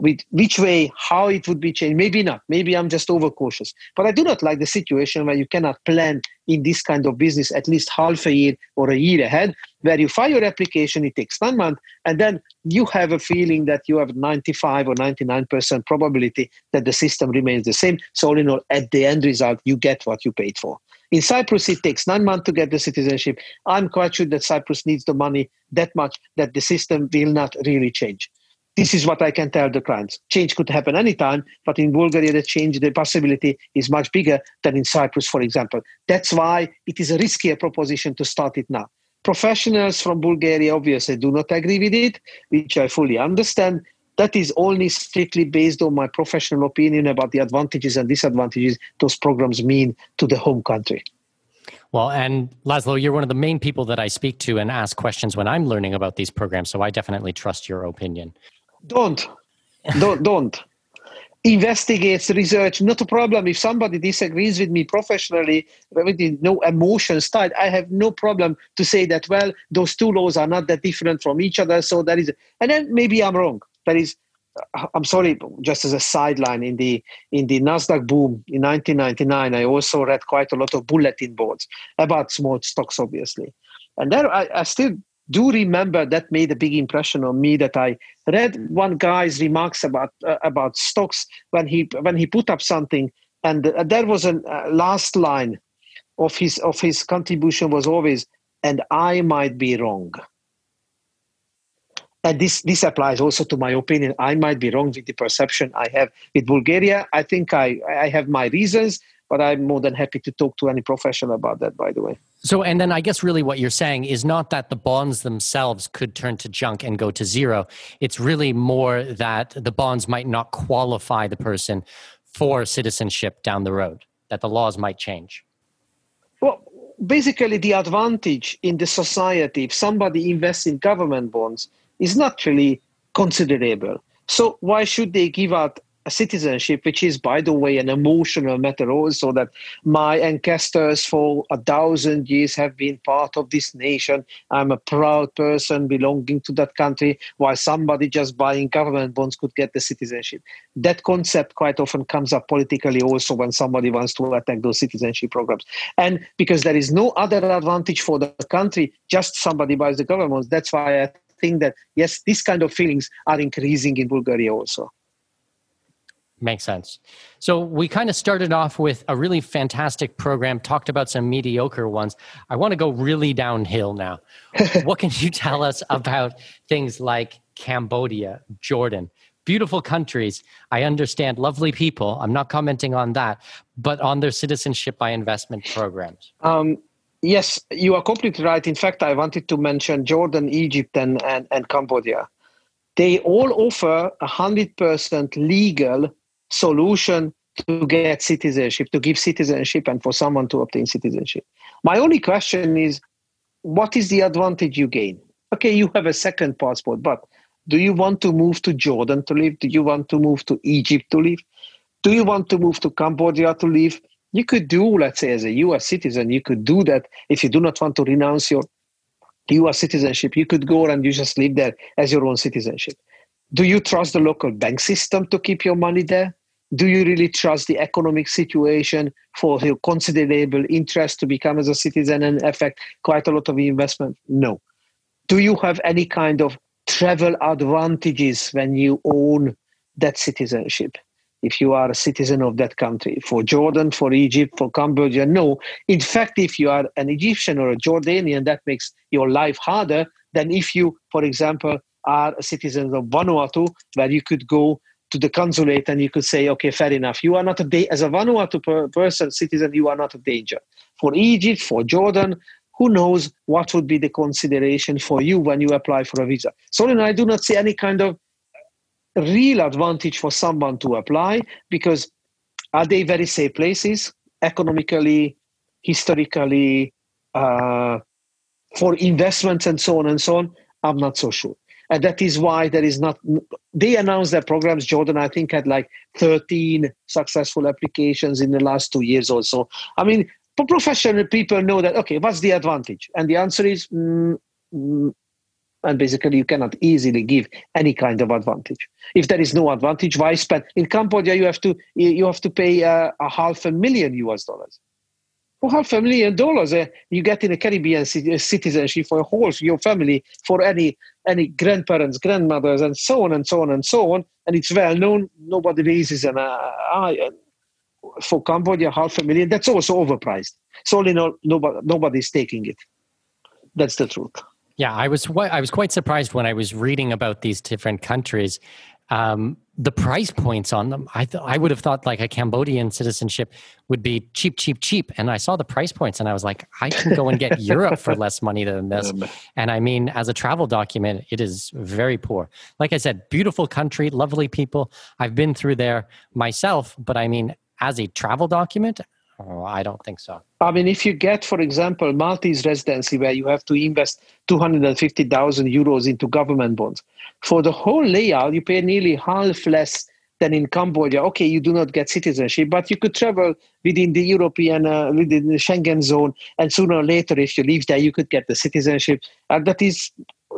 with which way, how it would be changed. Maybe not. Maybe I'm just overcautious. But I do not like the situation where you cannot plan in this kind of business at least half a year or a year ahead, where you file your application, it takes nine months, and then you have a feeling that you have 95 or 99% probability that the system remains the same. So, all in all, at the end result, you get what you paid for. In Cyprus, it takes nine months to get the citizenship. I'm quite sure that Cyprus needs the money that much that the system will not really change this is what I can tell the clients. Change could happen anytime, but in Bulgaria, the change, the possibility is much bigger than in Cyprus, for example. That's why it is a riskier proposition to start it now. Professionals from Bulgaria obviously do not agree with it, which I fully understand. That is only strictly based on my professional opinion about the advantages and disadvantages those programs mean to the home country. Well, and Laszlo, you're one of the main people that I speak to and ask questions when I'm learning about these programs. So I definitely trust your opinion. Don't. Don't. don't. Investigates, research, not a problem. If somebody disagrees with me professionally, with no emotions tied, I have no problem to say that, well, those two laws are not that different from each other. So that is, and then maybe I'm wrong. That is, uh, I'm sorry, just as a sideline, in the in the Nasdaq boom in 1999, I also read quite a lot of bulletin boards about small stocks, obviously, and there I, I still do remember that made a big impression on me that I read one guy's remarks about uh, about stocks when he when he put up something and uh, there was a uh, last line of his of his contribution was always and I might be wrong. And this this applies also to my opinion. I might be wrong with the perception I have with Bulgaria. I think I I have my reasons but I'm more than happy to talk to any professional about that, by the way. So, and then I guess really what you're saying is not that the bonds themselves could turn to junk and go to zero. It's really more that the bonds might not qualify the person for citizenship down the road, that the laws might change. Well, basically, the advantage in the society, if somebody invests in government bonds, is not really considerable. So, why should they give out citizenship, which is, by the way, an emotional matter also that my ancestors for a thousand years have been part of this nation. I'm a proud person belonging to that country, while somebody just buying government bonds could get the citizenship. That concept quite often comes up politically also when somebody wants to attack those citizenship programs. And because there is no other advantage for the country, just somebody buys the government. That's why I think that, yes, these kind of feelings are increasing in Bulgaria also. Makes sense. So we kind of started off with a really fantastic program, talked about some mediocre ones. I want to go really downhill now. what can you tell us about things like Cambodia, Jordan? Beautiful countries. I understand lovely people. I'm not commenting on that, but on their citizenship by investment programs. Um, yes, you are completely right. In fact, I wanted to mention Jordan, Egypt, and, and, and Cambodia. They all offer 100% legal solution to get citizenship, to give citizenship, and for someone to obtain citizenship. My only question is what is the advantage you gain? Okay, you have a second passport, but do you want to move to Jordan to live? Do you want to move to Egypt to live? Do you want to move to Cambodia to live? You could do, let's say, as a US citizen, you could do that if you do not want to renounce your US citizenship. You could go and you just live there as your own citizenship. Do you trust the local bank system to keep your money there? Do you really trust the economic situation for your considerable interest to become as a citizen and affect quite a lot of investment? No. Do you have any kind of travel advantages when you own that citizenship? If you are a citizen of that country, for Jordan, for Egypt, for Cambodia, no. In fact, if you are an Egyptian or a Jordanian, that makes your life harder than if you, for example, are a citizen of Vanuatu, where you could go to the consulate and you could say, okay, fair enough. You are not a da- as a Vanuatu per- person, citizen, you are not a danger. For Egypt, for Jordan, who knows what would be the consideration for you when you apply for a visa. So I do not see any kind of real advantage for someone to apply because are they very safe places economically, historically, uh, for investments and so on and so on? I'm not so sure and that is why there is not they announced their programs jordan i think had like 13 successful applications in the last two years or so i mean professional people know that okay what's the advantage? And the answer is mm, mm, and basically you cannot easily give any kind of advantage. If there is no advantage why spend? In cambodia you have to you have to pay uh, a half a million us dollars half a million dollars uh, you get in a caribbean citizenship for a whole your family for any any grandparents, grandmothers, and so on and so on and so on. And it's well known. Nobody raises an eye for Cambodia, half a million. That's also overpriced. So all in nobody nobody's taking it. That's the truth. Yeah, I was I was quite surprised when I was reading about these different countries um, the price points on them. I th- I would have thought like a Cambodian citizenship would be cheap, cheap, cheap. And I saw the price points and I was like, I can go and get Europe for less money than this. Um, and I mean, as a travel document, it is very poor. Like I said, beautiful country, lovely people. I've been through there myself, but I mean, as a travel document, Oh, I don't think so. I mean, if you get, for example, Maltese residency where you have to invest 250,000 euros into government bonds, for the whole layout, you pay nearly half less than in Cambodia. Okay, you do not get citizenship, but you could travel within the European, uh, within the Schengen zone, and sooner or later, if you live there, you could get the citizenship. And that is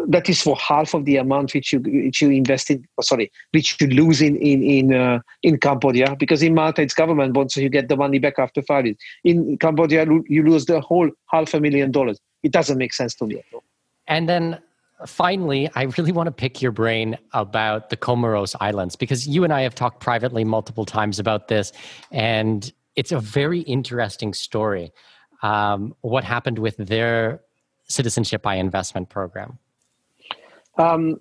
that is for half of the amount which you which you invest in oh, sorry which you lose in in in uh, in Cambodia because in Malta it's government bonds so you get the money back after five years. In Cambodia you lose the whole half a million dollars. It doesn't make sense to me at all. And then finally I really want to pick your brain about the Comoros Islands because you and I have talked privately multiple times about this and it's a very interesting story um, what happened with their citizenship by investment program um,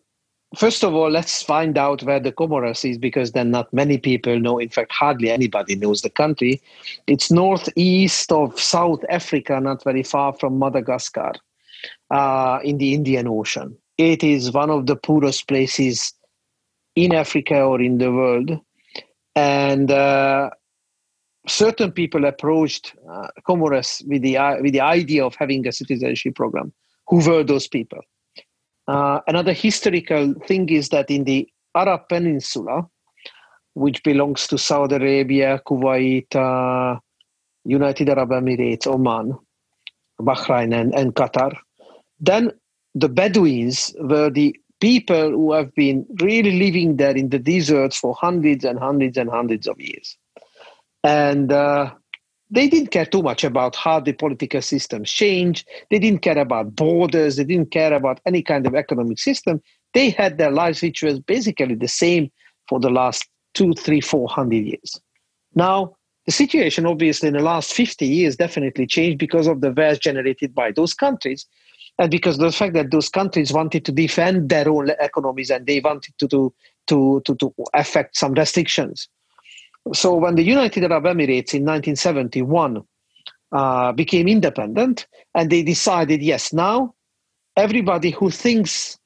first of all, let's find out where the Comoros is because then not many people know. In fact, hardly anybody knows the country. It's northeast of South Africa, not very far from Madagascar, uh, in the Indian Ocean. It is one of the poorest places in Africa or in the world. And uh, certain people approached uh, Comoros with the, with the idea of having a citizenship program. Who were those people? Uh, another historical thing is that in the Arab Peninsula, which belongs to Saudi Arabia, Kuwait, uh, United Arab Emirates, Oman, Bahrain, and, and Qatar, then the Bedouins were the people who have been really living there in the deserts for hundreds and hundreds and hundreds of years. And uh, they didn't care too much about how the political systems change. They didn't care about borders. They didn't care about any kind of economic system. They had their lives, which was basically the same for the last two, three, four hundred years. Now, the situation, obviously, in the last 50 years definitely changed because of the wealth generated by those countries and because the fact that those countries wanted to defend their own economies and they wanted to, to, to, to, to affect some restrictions. So when the United Arab Emirates in 1971 uh, became independent, and they decided, yes, now everybody who thinks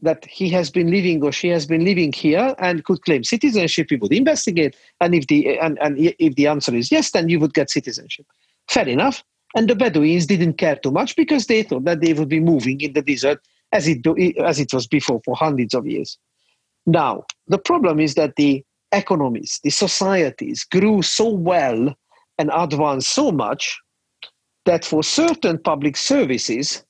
that he has been living or she has been living here and could claim citizenship, we would investigate, and if the and, and if the answer is yes, then you would get citizenship. Fair enough. And the Bedouins didn't care too much because they thought that they would be moving in the desert as it as it was before for hundreds of years. Now the problem is that the economies, the societies grew so well and advanced so much that for certain public services,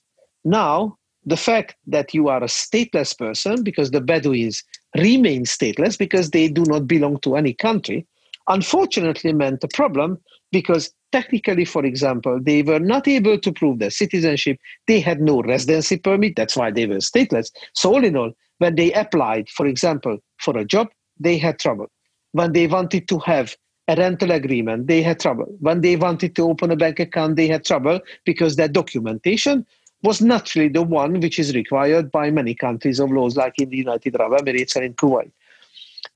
now the fact that you are a stateless person, because the Bedouins remain stateless because they do not belong to any country, unfortunately meant a problem because technically, for example, they were not able to prove their citizenship. They had no residency permit. That's why they were stateless. So, all in all, when they applied, for example, for a job, they had trouble. When they wanted to have a rental agreement, they had trouble. When they wanted to open a bank account, they had trouble because their documentation was not really the one which is required by many countries of laws, like in the United Arab Emirates and in Kuwait.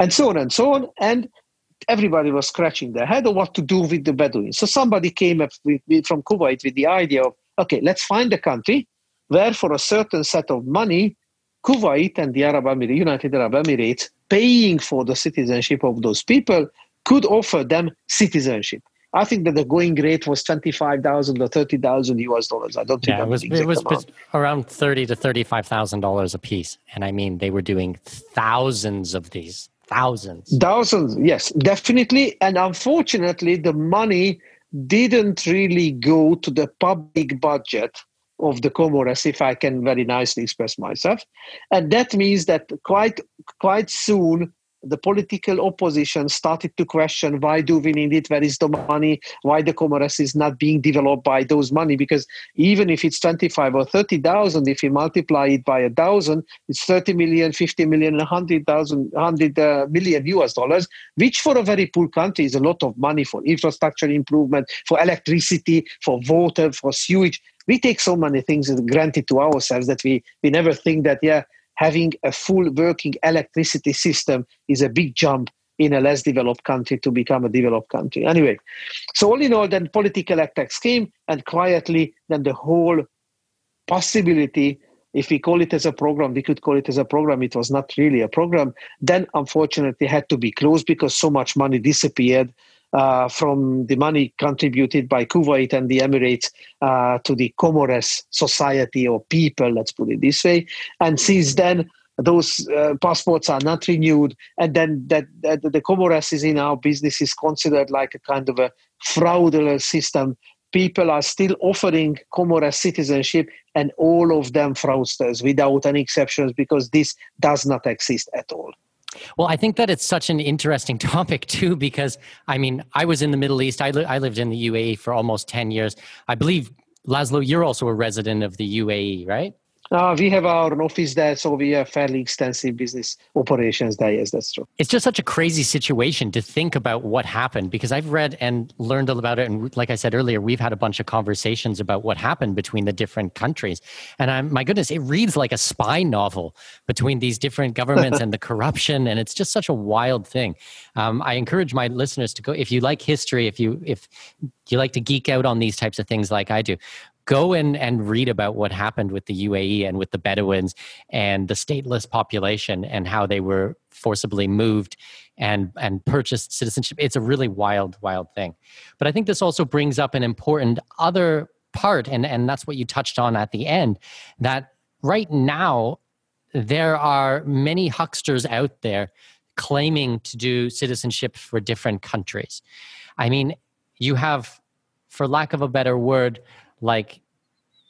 And so on and so on. And everybody was scratching their head on what to do with the Bedouins. So somebody came up with, with, from Kuwait with the idea of, okay, let's find a country where for a certain set of money, Kuwait and the Arab United Arab Emirates, paying for the citizenship of those people, could offer them citizenship. I think that the going rate was twenty five thousand or thirty thousand US dollars. I don't yeah, it was it was amount. around thirty to thirty five thousand dollars a piece, and I mean they were doing thousands of these, thousands, thousands. Yes, definitely, and unfortunately, the money didn't really go to the public budget of the Comoros, if I can very nicely express myself. And that means that quite quite soon the political opposition started to question why do we need it? Where is the money? Why the comoros is not being developed by those money? Because even if it's 25 or 30,000 if you multiply it by a thousand it's 30 million 50 million 100,000 100 uh, million US dollars which for a very poor country is a lot of money for infrastructure improvement for electricity for water for sewage we take so many things granted to ourselves that we, we never think that, yeah, having a full working electricity system is a big jump in a less developed country to become a developed country. Anyway, so all in all, then political attacks came, and quietly, then the whole possibility, if we call it as a program, we could call it as a program. It was not really a program. Then, unfortunately, had to be closed because so much money disappeared uh, from the money contributed by Kuwait and the Emirates uh, to the Comoros society or people, let's put it this way. And since then, those uh, passports are not renewed, and then that, that the Comoros is in our business is considered like a kind of a fraudulent system. People are still offering Comoros citizenship, and all of them fraudsters without any exceptions because this does not exist at all. Well, I think that it's such an interesting topic too, because I mean, I was in the Middle East. I, li- I lived in the UAE for almost 10 years. I believe, Laszlo, you're also a resident of the UAE, right? Uh, we have our office there, so we have fairly extensive business operations there. Yes, that's true. It's just such a crazy situation to think about what happened because I've read and learned about it, and like I said earlier, we've had a bunch of conversations about what happened between the different countries. And I'm, my goodness, it reads like a spy novel between these different governments and the corruption, and it's just such a wild thing. Um, I encourage my listeners to go if you like history, if you if you like to geek out on these types of things like I do go and, and read about what happened with the UAE and with the Bedouins and the stateless population and how they were forcibly moved and, and purchased citizenship. It's a really wild, wild thing. But I think this also brings up an important other part, and, and that's what you touched on at the end, that right now there are many hucksters out there claiming to do citizenship for different countries. I mean, you have, for lack of a better word, like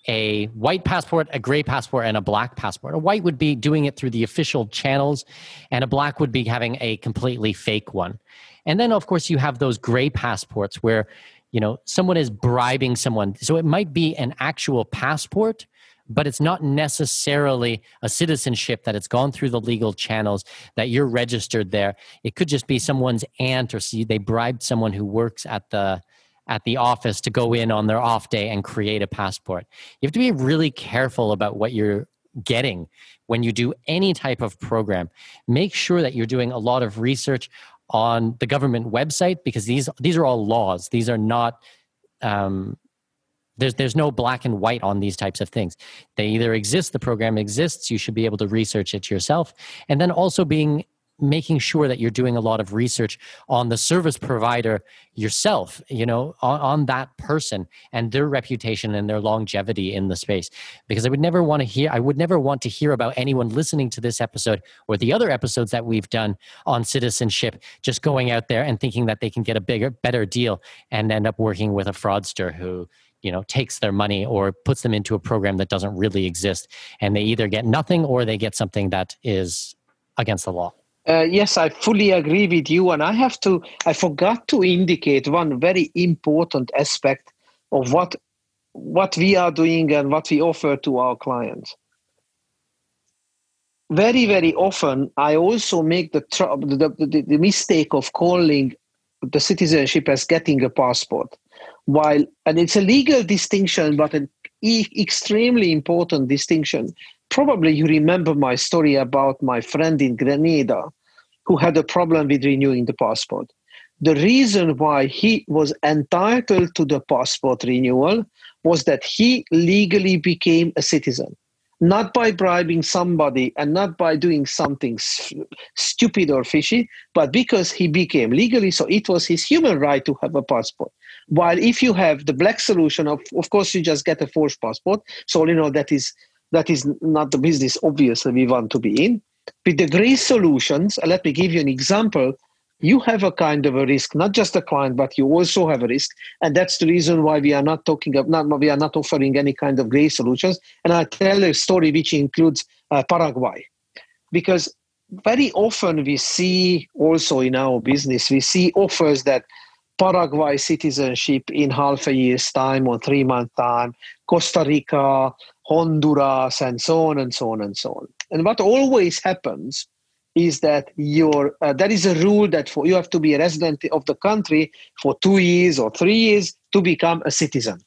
a white passport, a gray passport, and a black passport. A white would be doing it through the official channels, and a black would be having a completely fake one. And then, of course, you have those gray passports where, you know, someone is bribing someone. So it might be an actual passport, but it's not necessarily a citizenship that it's gone through the legal channels that you're registered there. It could just be someone's aunt or see they bribed someone who works at the at the office to go in on their off day and create a passport. You have to be really careful about what you're getting when you do any type of program. Make sure that you're doing a lot of research on the government website because these these are all laws. These are not um, there's there's no black and white on these types of things. They either exist, the program exists, you should be able to research it yourself, and then also being making sure that you're doing a lot of research on the service provider yourself you know on, on, that person and their reputation and their longevity in the space. Because i would never want to hear i would never want to hear about anyone listening to this episode or the other episodes that we've done on citizenship just going out there and thinking that they can get a bigger better deal and end up working with a fraudster who you know takes their money or puts them into a program that doesn't really exist. And they either get nothing or they get something that is against the law uh, yes, I fully agree with you. And I have to, I forgot to indicate one very important aspect of what, what we are doing and what we offer to our clients. Very, very often, I also make the, the, the, the mistake of calling the citizenship as getting a passport. While, and it's a legal distinction, but an e- extremely important distinction. Probably you remember my story about my friend in Grenada who had a problem with renewing the passport. The reason why he was entitled to the passport renewal was that he legally became a citizen, not by bribing somebody and not by doing something stupid or fishy, but because he became legally. So it was his human right to have a passport. While if you have the black solution, of, of course, you just get a forged passport. So, you know, that is that is not the business obviously we want to be in with the gray solutions, let me give you an example. You have a kind of a risk, not just a client, but you also have a risk, and that's the reason why we are not talking of not we are not offering any kind of gray solutions. And I tell a story which includes uh, Paraguay, because very often we see also in our business we see offers that Paraguay citizenship in half a year's time or three month time, Costa Rica, Honduras, and so on and so on and so on. And what always happens is that your uh, that is a rule that for you have to be a resident of the country for two years or three years to become a citizen.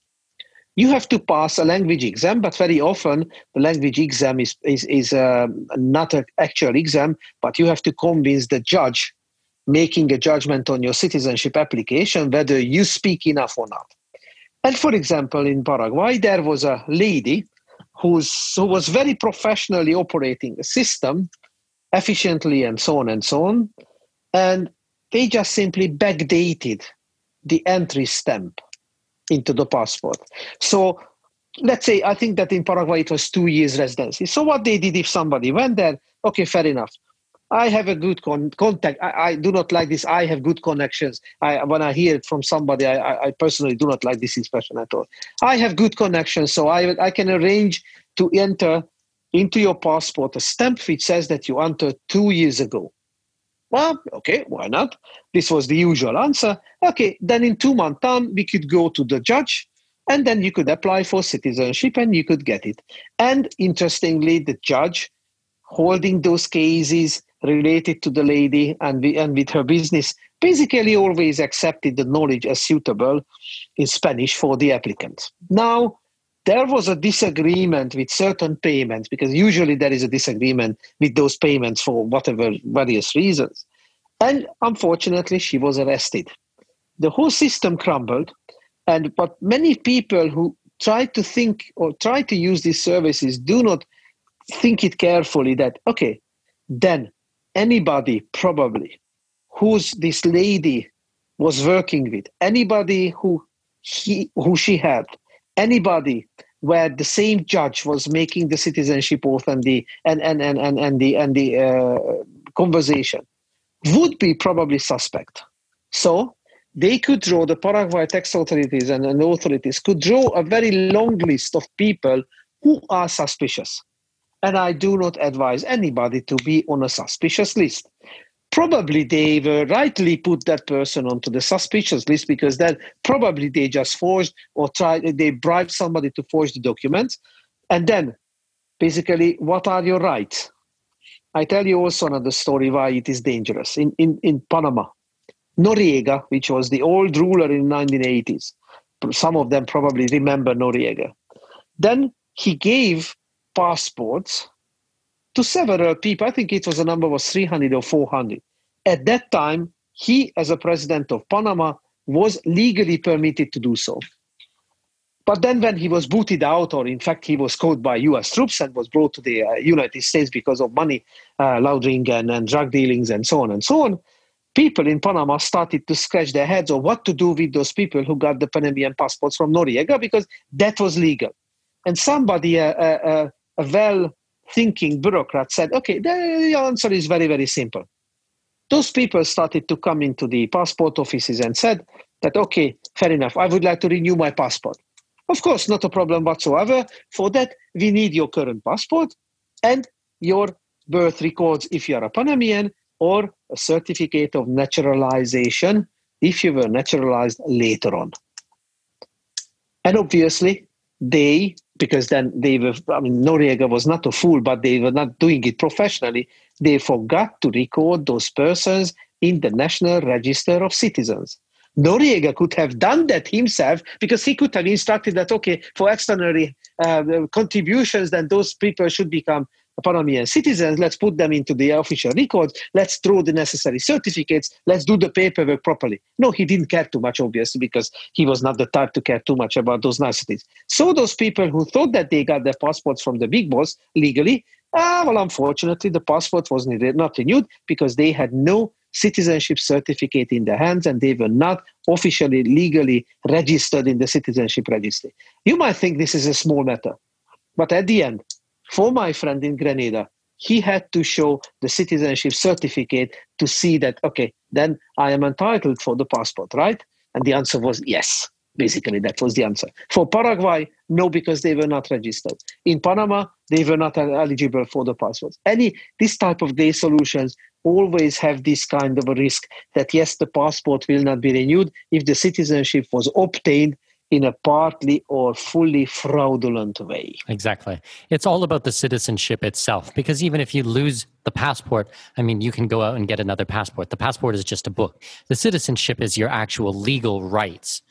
You have to pass a language exam, but very often the language exam is is, is uh, not an actual exam, but you have to convince the judge making a judgment on your citizenship application whether you speak enough or not. And for example, in Paraguay, there was a lady who's, who was very professionally operating the system efficiently and so on and so on. And they just simply backdated the entry stamp into the passport. So let's say, I think that in Paraguay it was two years residency. So what they did if somebody went there, okay, fair enough. I have a good con- contact. I, I, do not like this. I have good connections. I, when I hear it from somebody, I, I, personally do not like this expression at all. I have good connections, so I, I can arrange to enter into your passport a stamp which says that you entered two years ago. Well, okay, why not? This was the usual answer. Okay, then in two months' time, we could go to the judge And then you could apply for citizenship and you could get it. And interestingly, the judge holding those cases related to the lady and, and with her business basically always accepted the knowledge as suitable in Spanish for the applicant. Now, there was a disagreement with certain payments because usually there is a disagreement with those payments for whatever various reasons. And unfortunately, she was arrested. The whole system crumbled. And but many people who try to think or try to use these services do not think it carefully that, okay, then anybody probably who's this lady was working with, anybody who he who she had, anybody where the same judge was making the citizenship oath and the and and and and, and the and the uh, conversation would be probably suspect. So they could draw the Paraguay tax authorities and, and authorities could draw a very long list of people who are suspicious. And I do not advise anybody to be on a suspicious list. Probably they were rightly put that person onto the suspicious list because then probably they just forged or tried they bribed somebody to forge the documents. And then basically what are your rights? I tell you also another story why it is dangerous. In, in, in panama noriega which was the old ruler in 1980s some of them probably remember noriega. Then he gave passports to several people. I think it was a number was 300 or 400. At that time, he, as a president of Panama, was legally permitted to do so. But then, when he was booted out, or in fact, he was caught by US troops and was brought to the uh, United States because of money uh, laundering and, and drug dealings and so on and so on, people in Panama started to scratch their heads on what to do with those people who got the Panamanian passports from Noriega because that was legal. And somebody, uh, uh, uh a well thinking bureaucrat said, okay, the answer is very, very simple. Those people started to come into the passport offices and said that, okay, fair enough, I would like to renew my passport. Of course, not a problem whatsoever. For that, we need your current passport and your birth records if you are a Panamanian or a certificate of naturalization if you were naturalized later on. And obviously, they because then they were, I mean, Noriega was not a fool, but they were not doing it professionally. They forgot to record those persons in the National Register of Citizens. Noriega could have done that himself because he could have instructed that, okay, for extraordinary uh, contributions, then those people should become Panamanian citizens. Let's put them into the official records. Let's draw the necessary certificates. Let's do the paperwork properly. No, he didn't care too much, obviously, because he was not the type to care too much about those niceties. So those people who thought that they got their passports from the big boss legally, ah, well, unfortunately, the passport was not renewed because they had no citizenship certificate in their hands and they were not officially legally registered in the citizenship registry. You might think this is a small matter, but at the end, for my friend in Grenada, he had to show the citizenship certificate to see that, okay, then I am entitled for the passport, right? And the answer was yes. Basically, that was the answer. For Paraguay, no, because they were not registered. In Panama, they were not eligible for the passports. Any this type of day solutions always have this kind of a risk that yes, the passport will not be renewed if the citizenship was obtained in a partly or fully fraudulent way. Exactly. It's all about the citizenship itself because even if you lose the passport, I mean, you can go out and get another passport. The passport is just a book. The citizenship is your actual legal rights.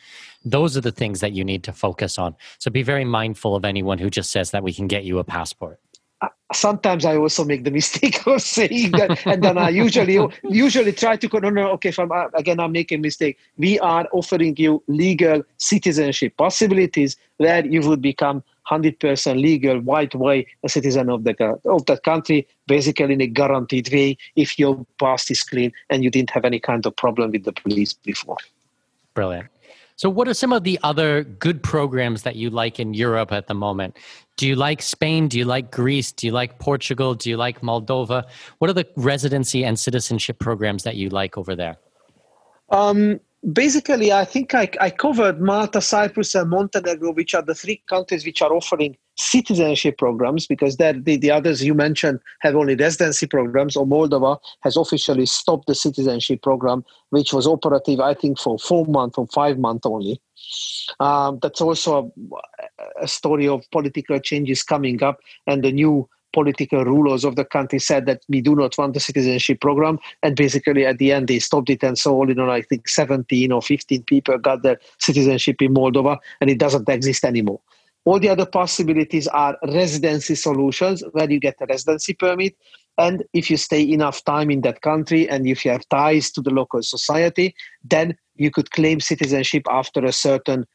Those are the things that you need to focus on. So be very mindful of anyone who just says that we can get you a passport sometimes I also make the mistake of saying that, and then I usually usually try to no, no, okay, uh, again I'm making mistake. We are offering you legal citizenship possibilities where you would become hundred percent legal, white way a citizen of the of that country, basically in a guaranteed way if your past is clean and you didn't have any kind of problem with the police before. Brilliant. So, what are some of the other good programs that you like in Europe at the moment? Do you like Spain? Do you like Greece? Do you like Portugal? Do you like Moldova? What are the residency and citizenship programs that you like over there? Um, basically, I think I, I covered Malta, Cyprus, and Montenegro, which are the three countries which are offering citizenship programs, because the, the others you mentioned have only residency programs, or Moldova has officially stopped the citizenship program, which was operative, I think, for four months or five months only. Um, that's also a, a story of political changes coming up and the new political rulers of the country said that we do not want the citizenship program. And basically at the end they stopped it. And so all you know i think 17 or 15 people got their citizenship in moldova and it doesn't exist anymore. All the other possibilities are residency solutions where you get a residency permit. And if you stay enough time in that country and if you have ties to the local society then you could claim citizenship after a certain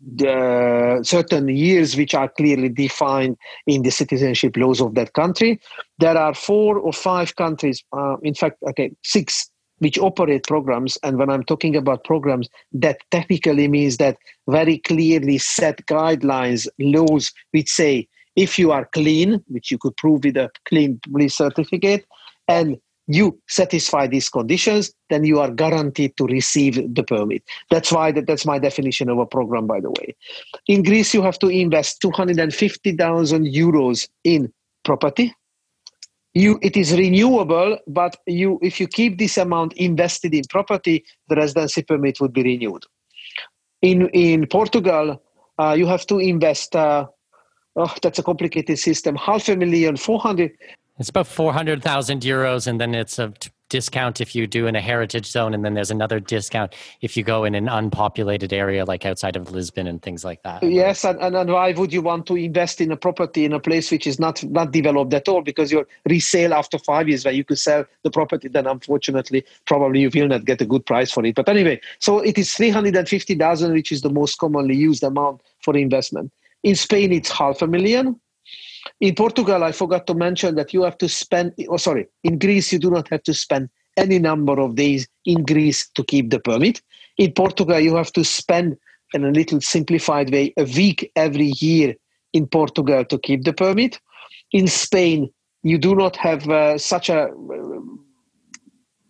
the certain years which are clearly defined in the citizenship laws of that country. There are four or five countries, uh, in fact, okay, six, which operate programs. And when I'm talking about programs, that technically means that very clearly set guidelines, laws which say if you are clean, which you could prove with a clean police certificate, and you satisfy these conditions, then you are guaranteed to receive the permit. That's why that, that's my definition of a program, by the way. In Greece, you have to invest 250,000 euros in property. You, it is renewable, but you, if you keep this amount invested in property, the residency permit would be renewed. In in Portugal, uh, you have to invest. Uh, oh, that's a complicated system. Half a million, four hundred it's about 400,000 euros, and then it's a t- discount if you do in a heritage zone, and then there's another discount if you go in an unpopulated area like outside of Lisbon and things like that. Yes, and, and, why would you want to invest in a property in a place which is not not developed at all? Because your resale after five years, where you could sell the property, then unfortunately, probably you will not get a good price for it. But anyway, so it is 350,000, which is the most commonly used amount for investment. In Spain, it's half a million in Portugal, I forgot to mention that you have to spend, oh, sorry, in Greece, you do not have to spend any number of days in Greece to keep the permit. In Portugal, you have to spend, in a little simplified way, a week every year in Portugal to keep the permit. In Spain, you do not have uh, such a uh,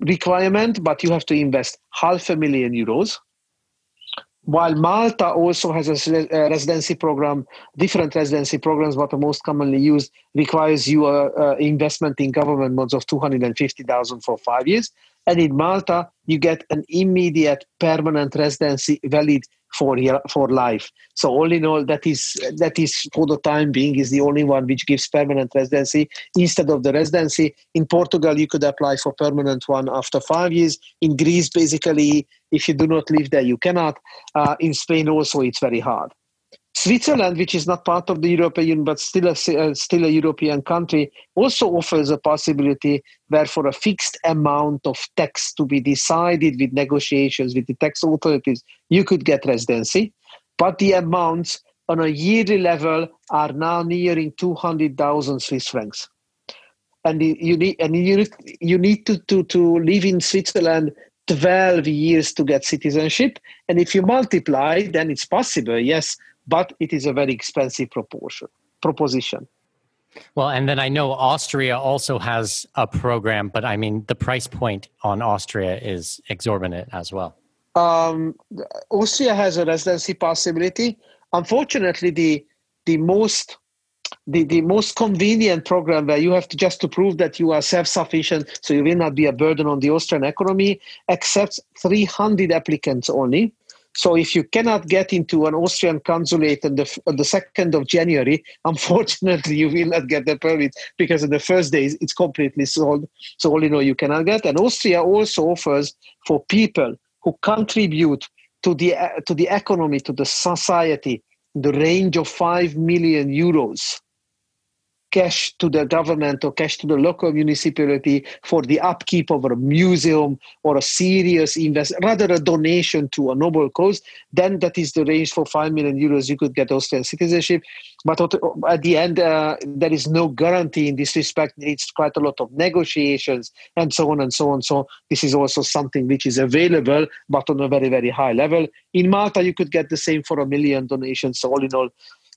requirement, but you have to invest half a million euros while Malta also has a, uh, residency program, different residency programs, but the most commonly used requires you a, a investment in government bonds of 250,000 for five years. And in Malta, you get an immediate permanent residency valid for for life. So all in all, that is that is for the time being is the only one which gives permanent residency instead of the residency. In Portugal, you could apply for permanent one after five years. In Greece, basically, if you do not live there, you cannot. Uh, in Spain, also, it's very hard. Switzerland, which is not part of the European Union but still a, uh, still a European country, also offers a possibility where for a fixed amount of tax to be decided with negotiations with the tax authorities, you could get residency. But the amounts on a yearly level are now nearing 200,000 Swiss francs. And you need, and you you need to, to, to live in Switzerland 12 years to get citizenship. And if you multiply, then it's possible, yes, but it is a very expensive proportion proposition. Well, and then I know Austria also has a program, but I mean the price point on Austria is exorbitant as well. Um, Austria has a residency possibility. Unfortunately, the the most the, the most convenient program where you have to just to prove that you are self-sufficient so you will not be a burden on the austrian economy accepts 300 applicants only so if you cannot get into an Austrian consulate on the, on the 2nd of January, unfortunately, you will not get the permit because in the first days it's completely sold. So all you know, you cannot get. And Austria also offers for people who contribute to the, uh, to the economy, to the society, the range of 5 million euros cash to the government or cash to the local municipality for the upkeep of a museum or a serious invest rather a donation to a noble cause then that is the range for 5 million euros you could get austrian citizenship. But at the end uh, there is no guarantee in this respect. It's quite a lot of negotiations and so on and so on. So this is also something which is available but on a very very high level. In malta you could get the same for a million donations. So all in all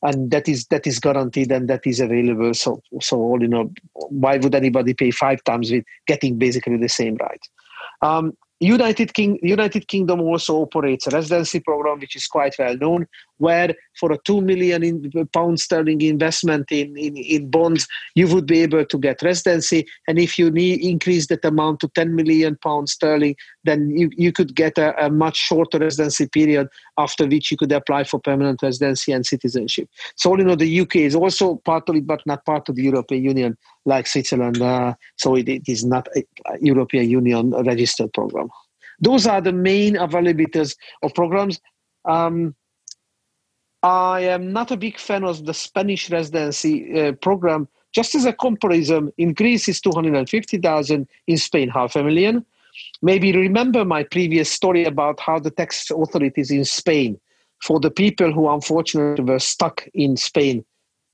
and that is that is guaranteed and that is available. So so all you know, why would anybody pay five times with getting basically the same right? Um, United King United Kingdom also operates a residency program which is quite well known, where for a two million in, pound sterling investment in, in, in bonds, you would be able to get residency. And if you need increase that amount to 10 million pound sterling, then you, you could get a, a much shorter residency period after which you could apply for permanent residency and citizenship. So all in all, the UK is also part of it, but not part of the European Union like Switzerland. Uh, so it, it is not a European Union registered program. Those are the main availabilities of programs. Um, I am not a big fan of the Spanish residency uh, program. Just as a comparison, in Greece is 250,000, in Spain half a million. Maybe remember my previous story about how the tax authorities in Spain, for the people who unfortunately were stuck in Spain,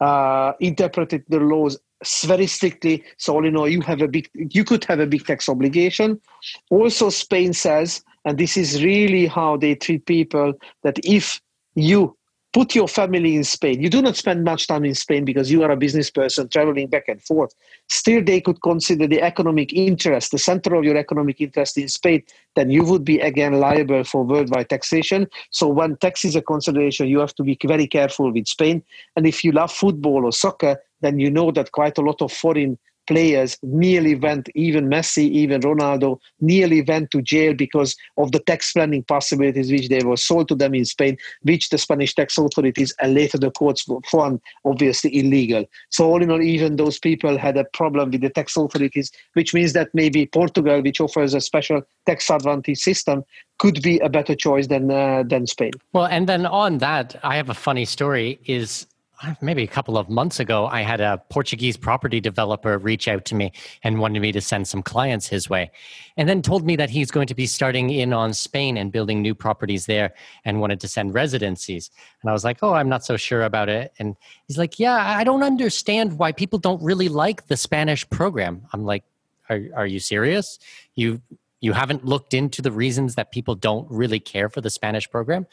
uh, interpreted the laws very strictly. So all in all, you have a big, you could have a big tax obligation. Also, Spain says, and this is really how they treat people, that if you put your family in Spain. You do not spend much time in Spain because you are a business person traveling back and forth. Still, they could consider the economic interest, the center of your economic interest in Spain, then you would be again liable for worldwide taxation. So, when tax is a consideration, you have to be very careful with Spain. And if you love football or soccer, then you know that quite a lot of foreign players nearly went, even Messi, even Ronaldo, nearly went to jail because of the tax planning possibilities which they were sold to them in Spain, which the Spanish tax authorities and later the courts found obviously illegal. So all in all, even those people had a problem with the tax authorities, which means that maybe Portugal, which offers a special tax advantage system, could be a better choice than uh, than Spain. Well, and then on that, I have a funny story. Is Uh, maybe a couple of months ago, I had a Portuguese property developer reach out to me and wanted me to send some clients his way. And then told me that he's going to be starting in on Spain and building new properties there and wanted to send residencies. And I was like, oh, I'm not so sure about it. And he's like, yeah, I don't understand why people don't really like the Spanish program. I'm like, are, are you serious? You you haven't looked into the reasons that people don't really care for the Spanish program?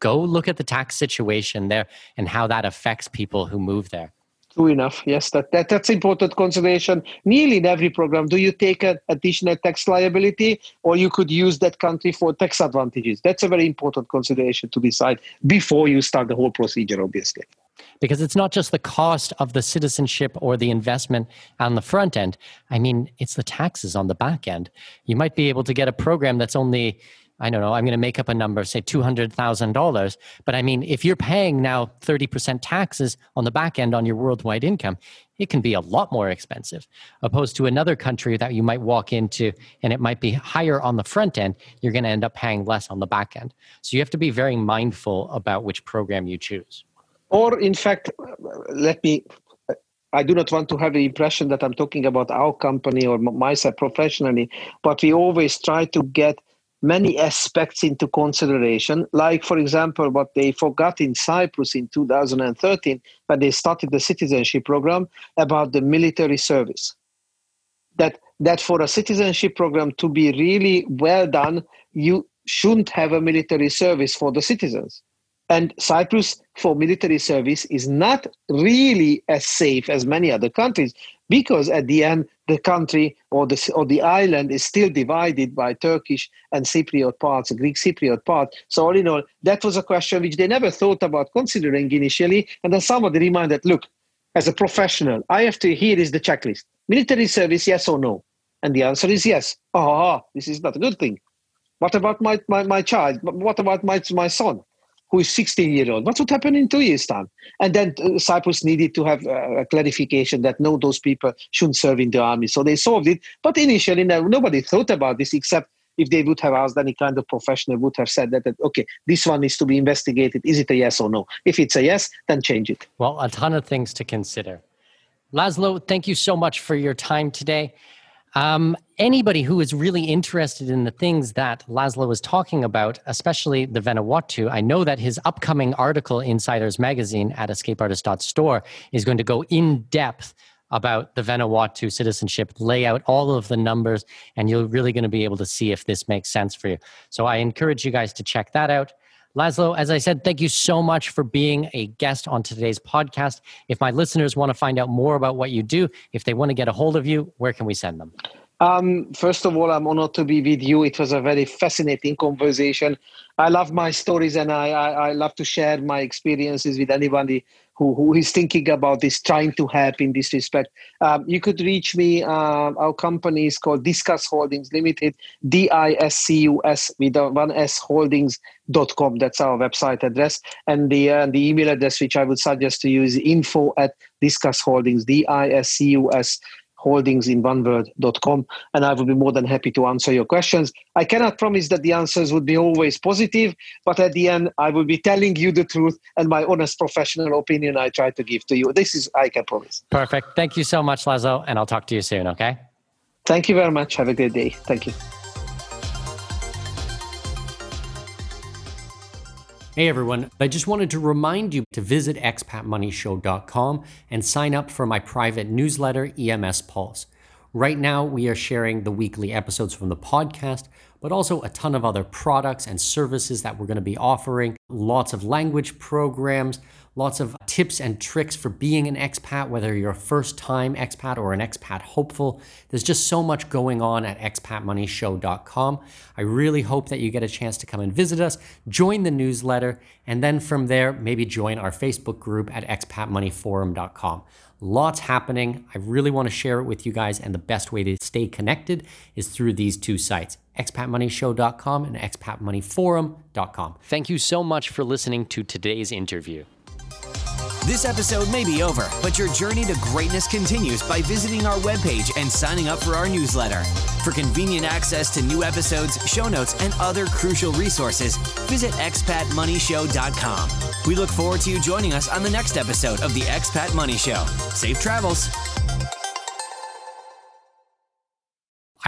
Go look at the tax situation there and how that affects people who move there. True enough. Yes, that, that that's important consideration. Nearly in every program, do you take an additional tax liability, or you could use that country for tax advantages? That's a very important consideration to decide before you start the whole procedure. Obviously, because it's not just the cost of the citizenship or the investment on the front end. I mean, it's the taxes on the back end. You might be able to get a program that's only I don't know, I'm going to make up a number, say $200,000. But I mean, if you're paying now 30% taxes on the back end on your worldwide income, it can be a lot more expensive opposed to another country that you might walk into and it might be higher on the front end. You're going to end up paying less on the back end. So you have to be very mindful about which program you choose. Or, in fact, let me I do not want to have the impression that I'm talking about our company or myself professionally, but we always try to get many aspects into consideration, like, for example, what they forgot in Cyprus in 2013 when they started the citizenship program about the military service. That, that for a citizenship program to be really well done, you shouldn't have a military service for the citizens. And Cyprus for military service is not really as safe as many other countries because at the end the country or the or the island is still divided by Turkish and Cypriot parts, Greek Cypriot part. So all in all, that was a question which they never thought about considering initially. And then somebody reminded, look, as a professional, I have to here is the checklist: military service, yes or no? And the answer is yes. Ah, this is not a good thing. What about my, my, my child? What about my, my son? Who is 16 year old. What's what would happen in two years' time? And then uh, Cyprus needed to have uh, a clarification that no, those people shouldn't serve in the army. So they solved it. But initially, no, nobody thought about this except if they would have asked any kind of professional would have said that, that okay this one needs to be investigated is it a yes or no if it's a yes then change it well a ton of things to consider laszlo thank you so much for your time today um, anybody who is really interested in the things that Laszlo was talking about, especially the Vanuatu, I know that his upcoming article, Insiders Magazine at escapeartist.store, is going to go in depth about the Vanuatu citizenship, lay out all of the numbers, and you're really going to be able to see if this makes sense for you. So I encourage you guys to check that out. Laszlo, as I said, thank you so much for being a guest on today's podcast. If my listeners want to find out more about what you do, if they want to get a hold of you, where can we send them? Um, first of all, I'm honored to be with you. It was a very fascinating conversation. I love my stories and I, I, I love to share my experiences with anybody who, who is thinking about this, trying to help in this respect. Um, you could reach me. Uh, our company is called Discus Holdings Limited, D I S C U S with one S holdings.com. That's our website address. And the, uh, the email address, which I would suggest to you, is info at Discus Holdings, D I S C U S holdings in one word.com and I will be more than happy to answer your questions. I cannot promise that the answers would be always positive, but at the end, I will be telling you the truth and my honest professional opinion I try to give to you. This is, I can promise. Perfect. Thank you so much, Laszlo, and I'll talk to you soon, okay? Thank you very much. Have a good day. Thank you. Hey everyone, I just wanted to remind you to visit expatmoneyshow.com and sign up for my private newsletter, EMS Pulse. Right now, we are sharing the weekly episodes from the podcast, but also a ton of other products and services that we're going to be offering, lots of language programs, lots of tips and tricks for being an expat, whether you're a first time expat or an expat hopeful. There's just so much going on at expatmoneyshow.com. I really hope that you get a chance to come and visit us, join the newsletter, and then from there, maybe join our Facebook group at expatmoneyforum.com. Lots happening. I really want to share it with you guys, and the best way to stay connected is through these two sites expatmoneyshow.com and expatmoneyforum.com. Thank you so much for listening to today's interview. This episode may be over, but your journey to greatness continues by visiting our webpage and signing up for our newsletter. For convenient access to new episodes, show notes, and other crucial resources, visit expatmoneyshow.com. We look forward to you joining us on the next episode of the Expat Money Show. Safe travels.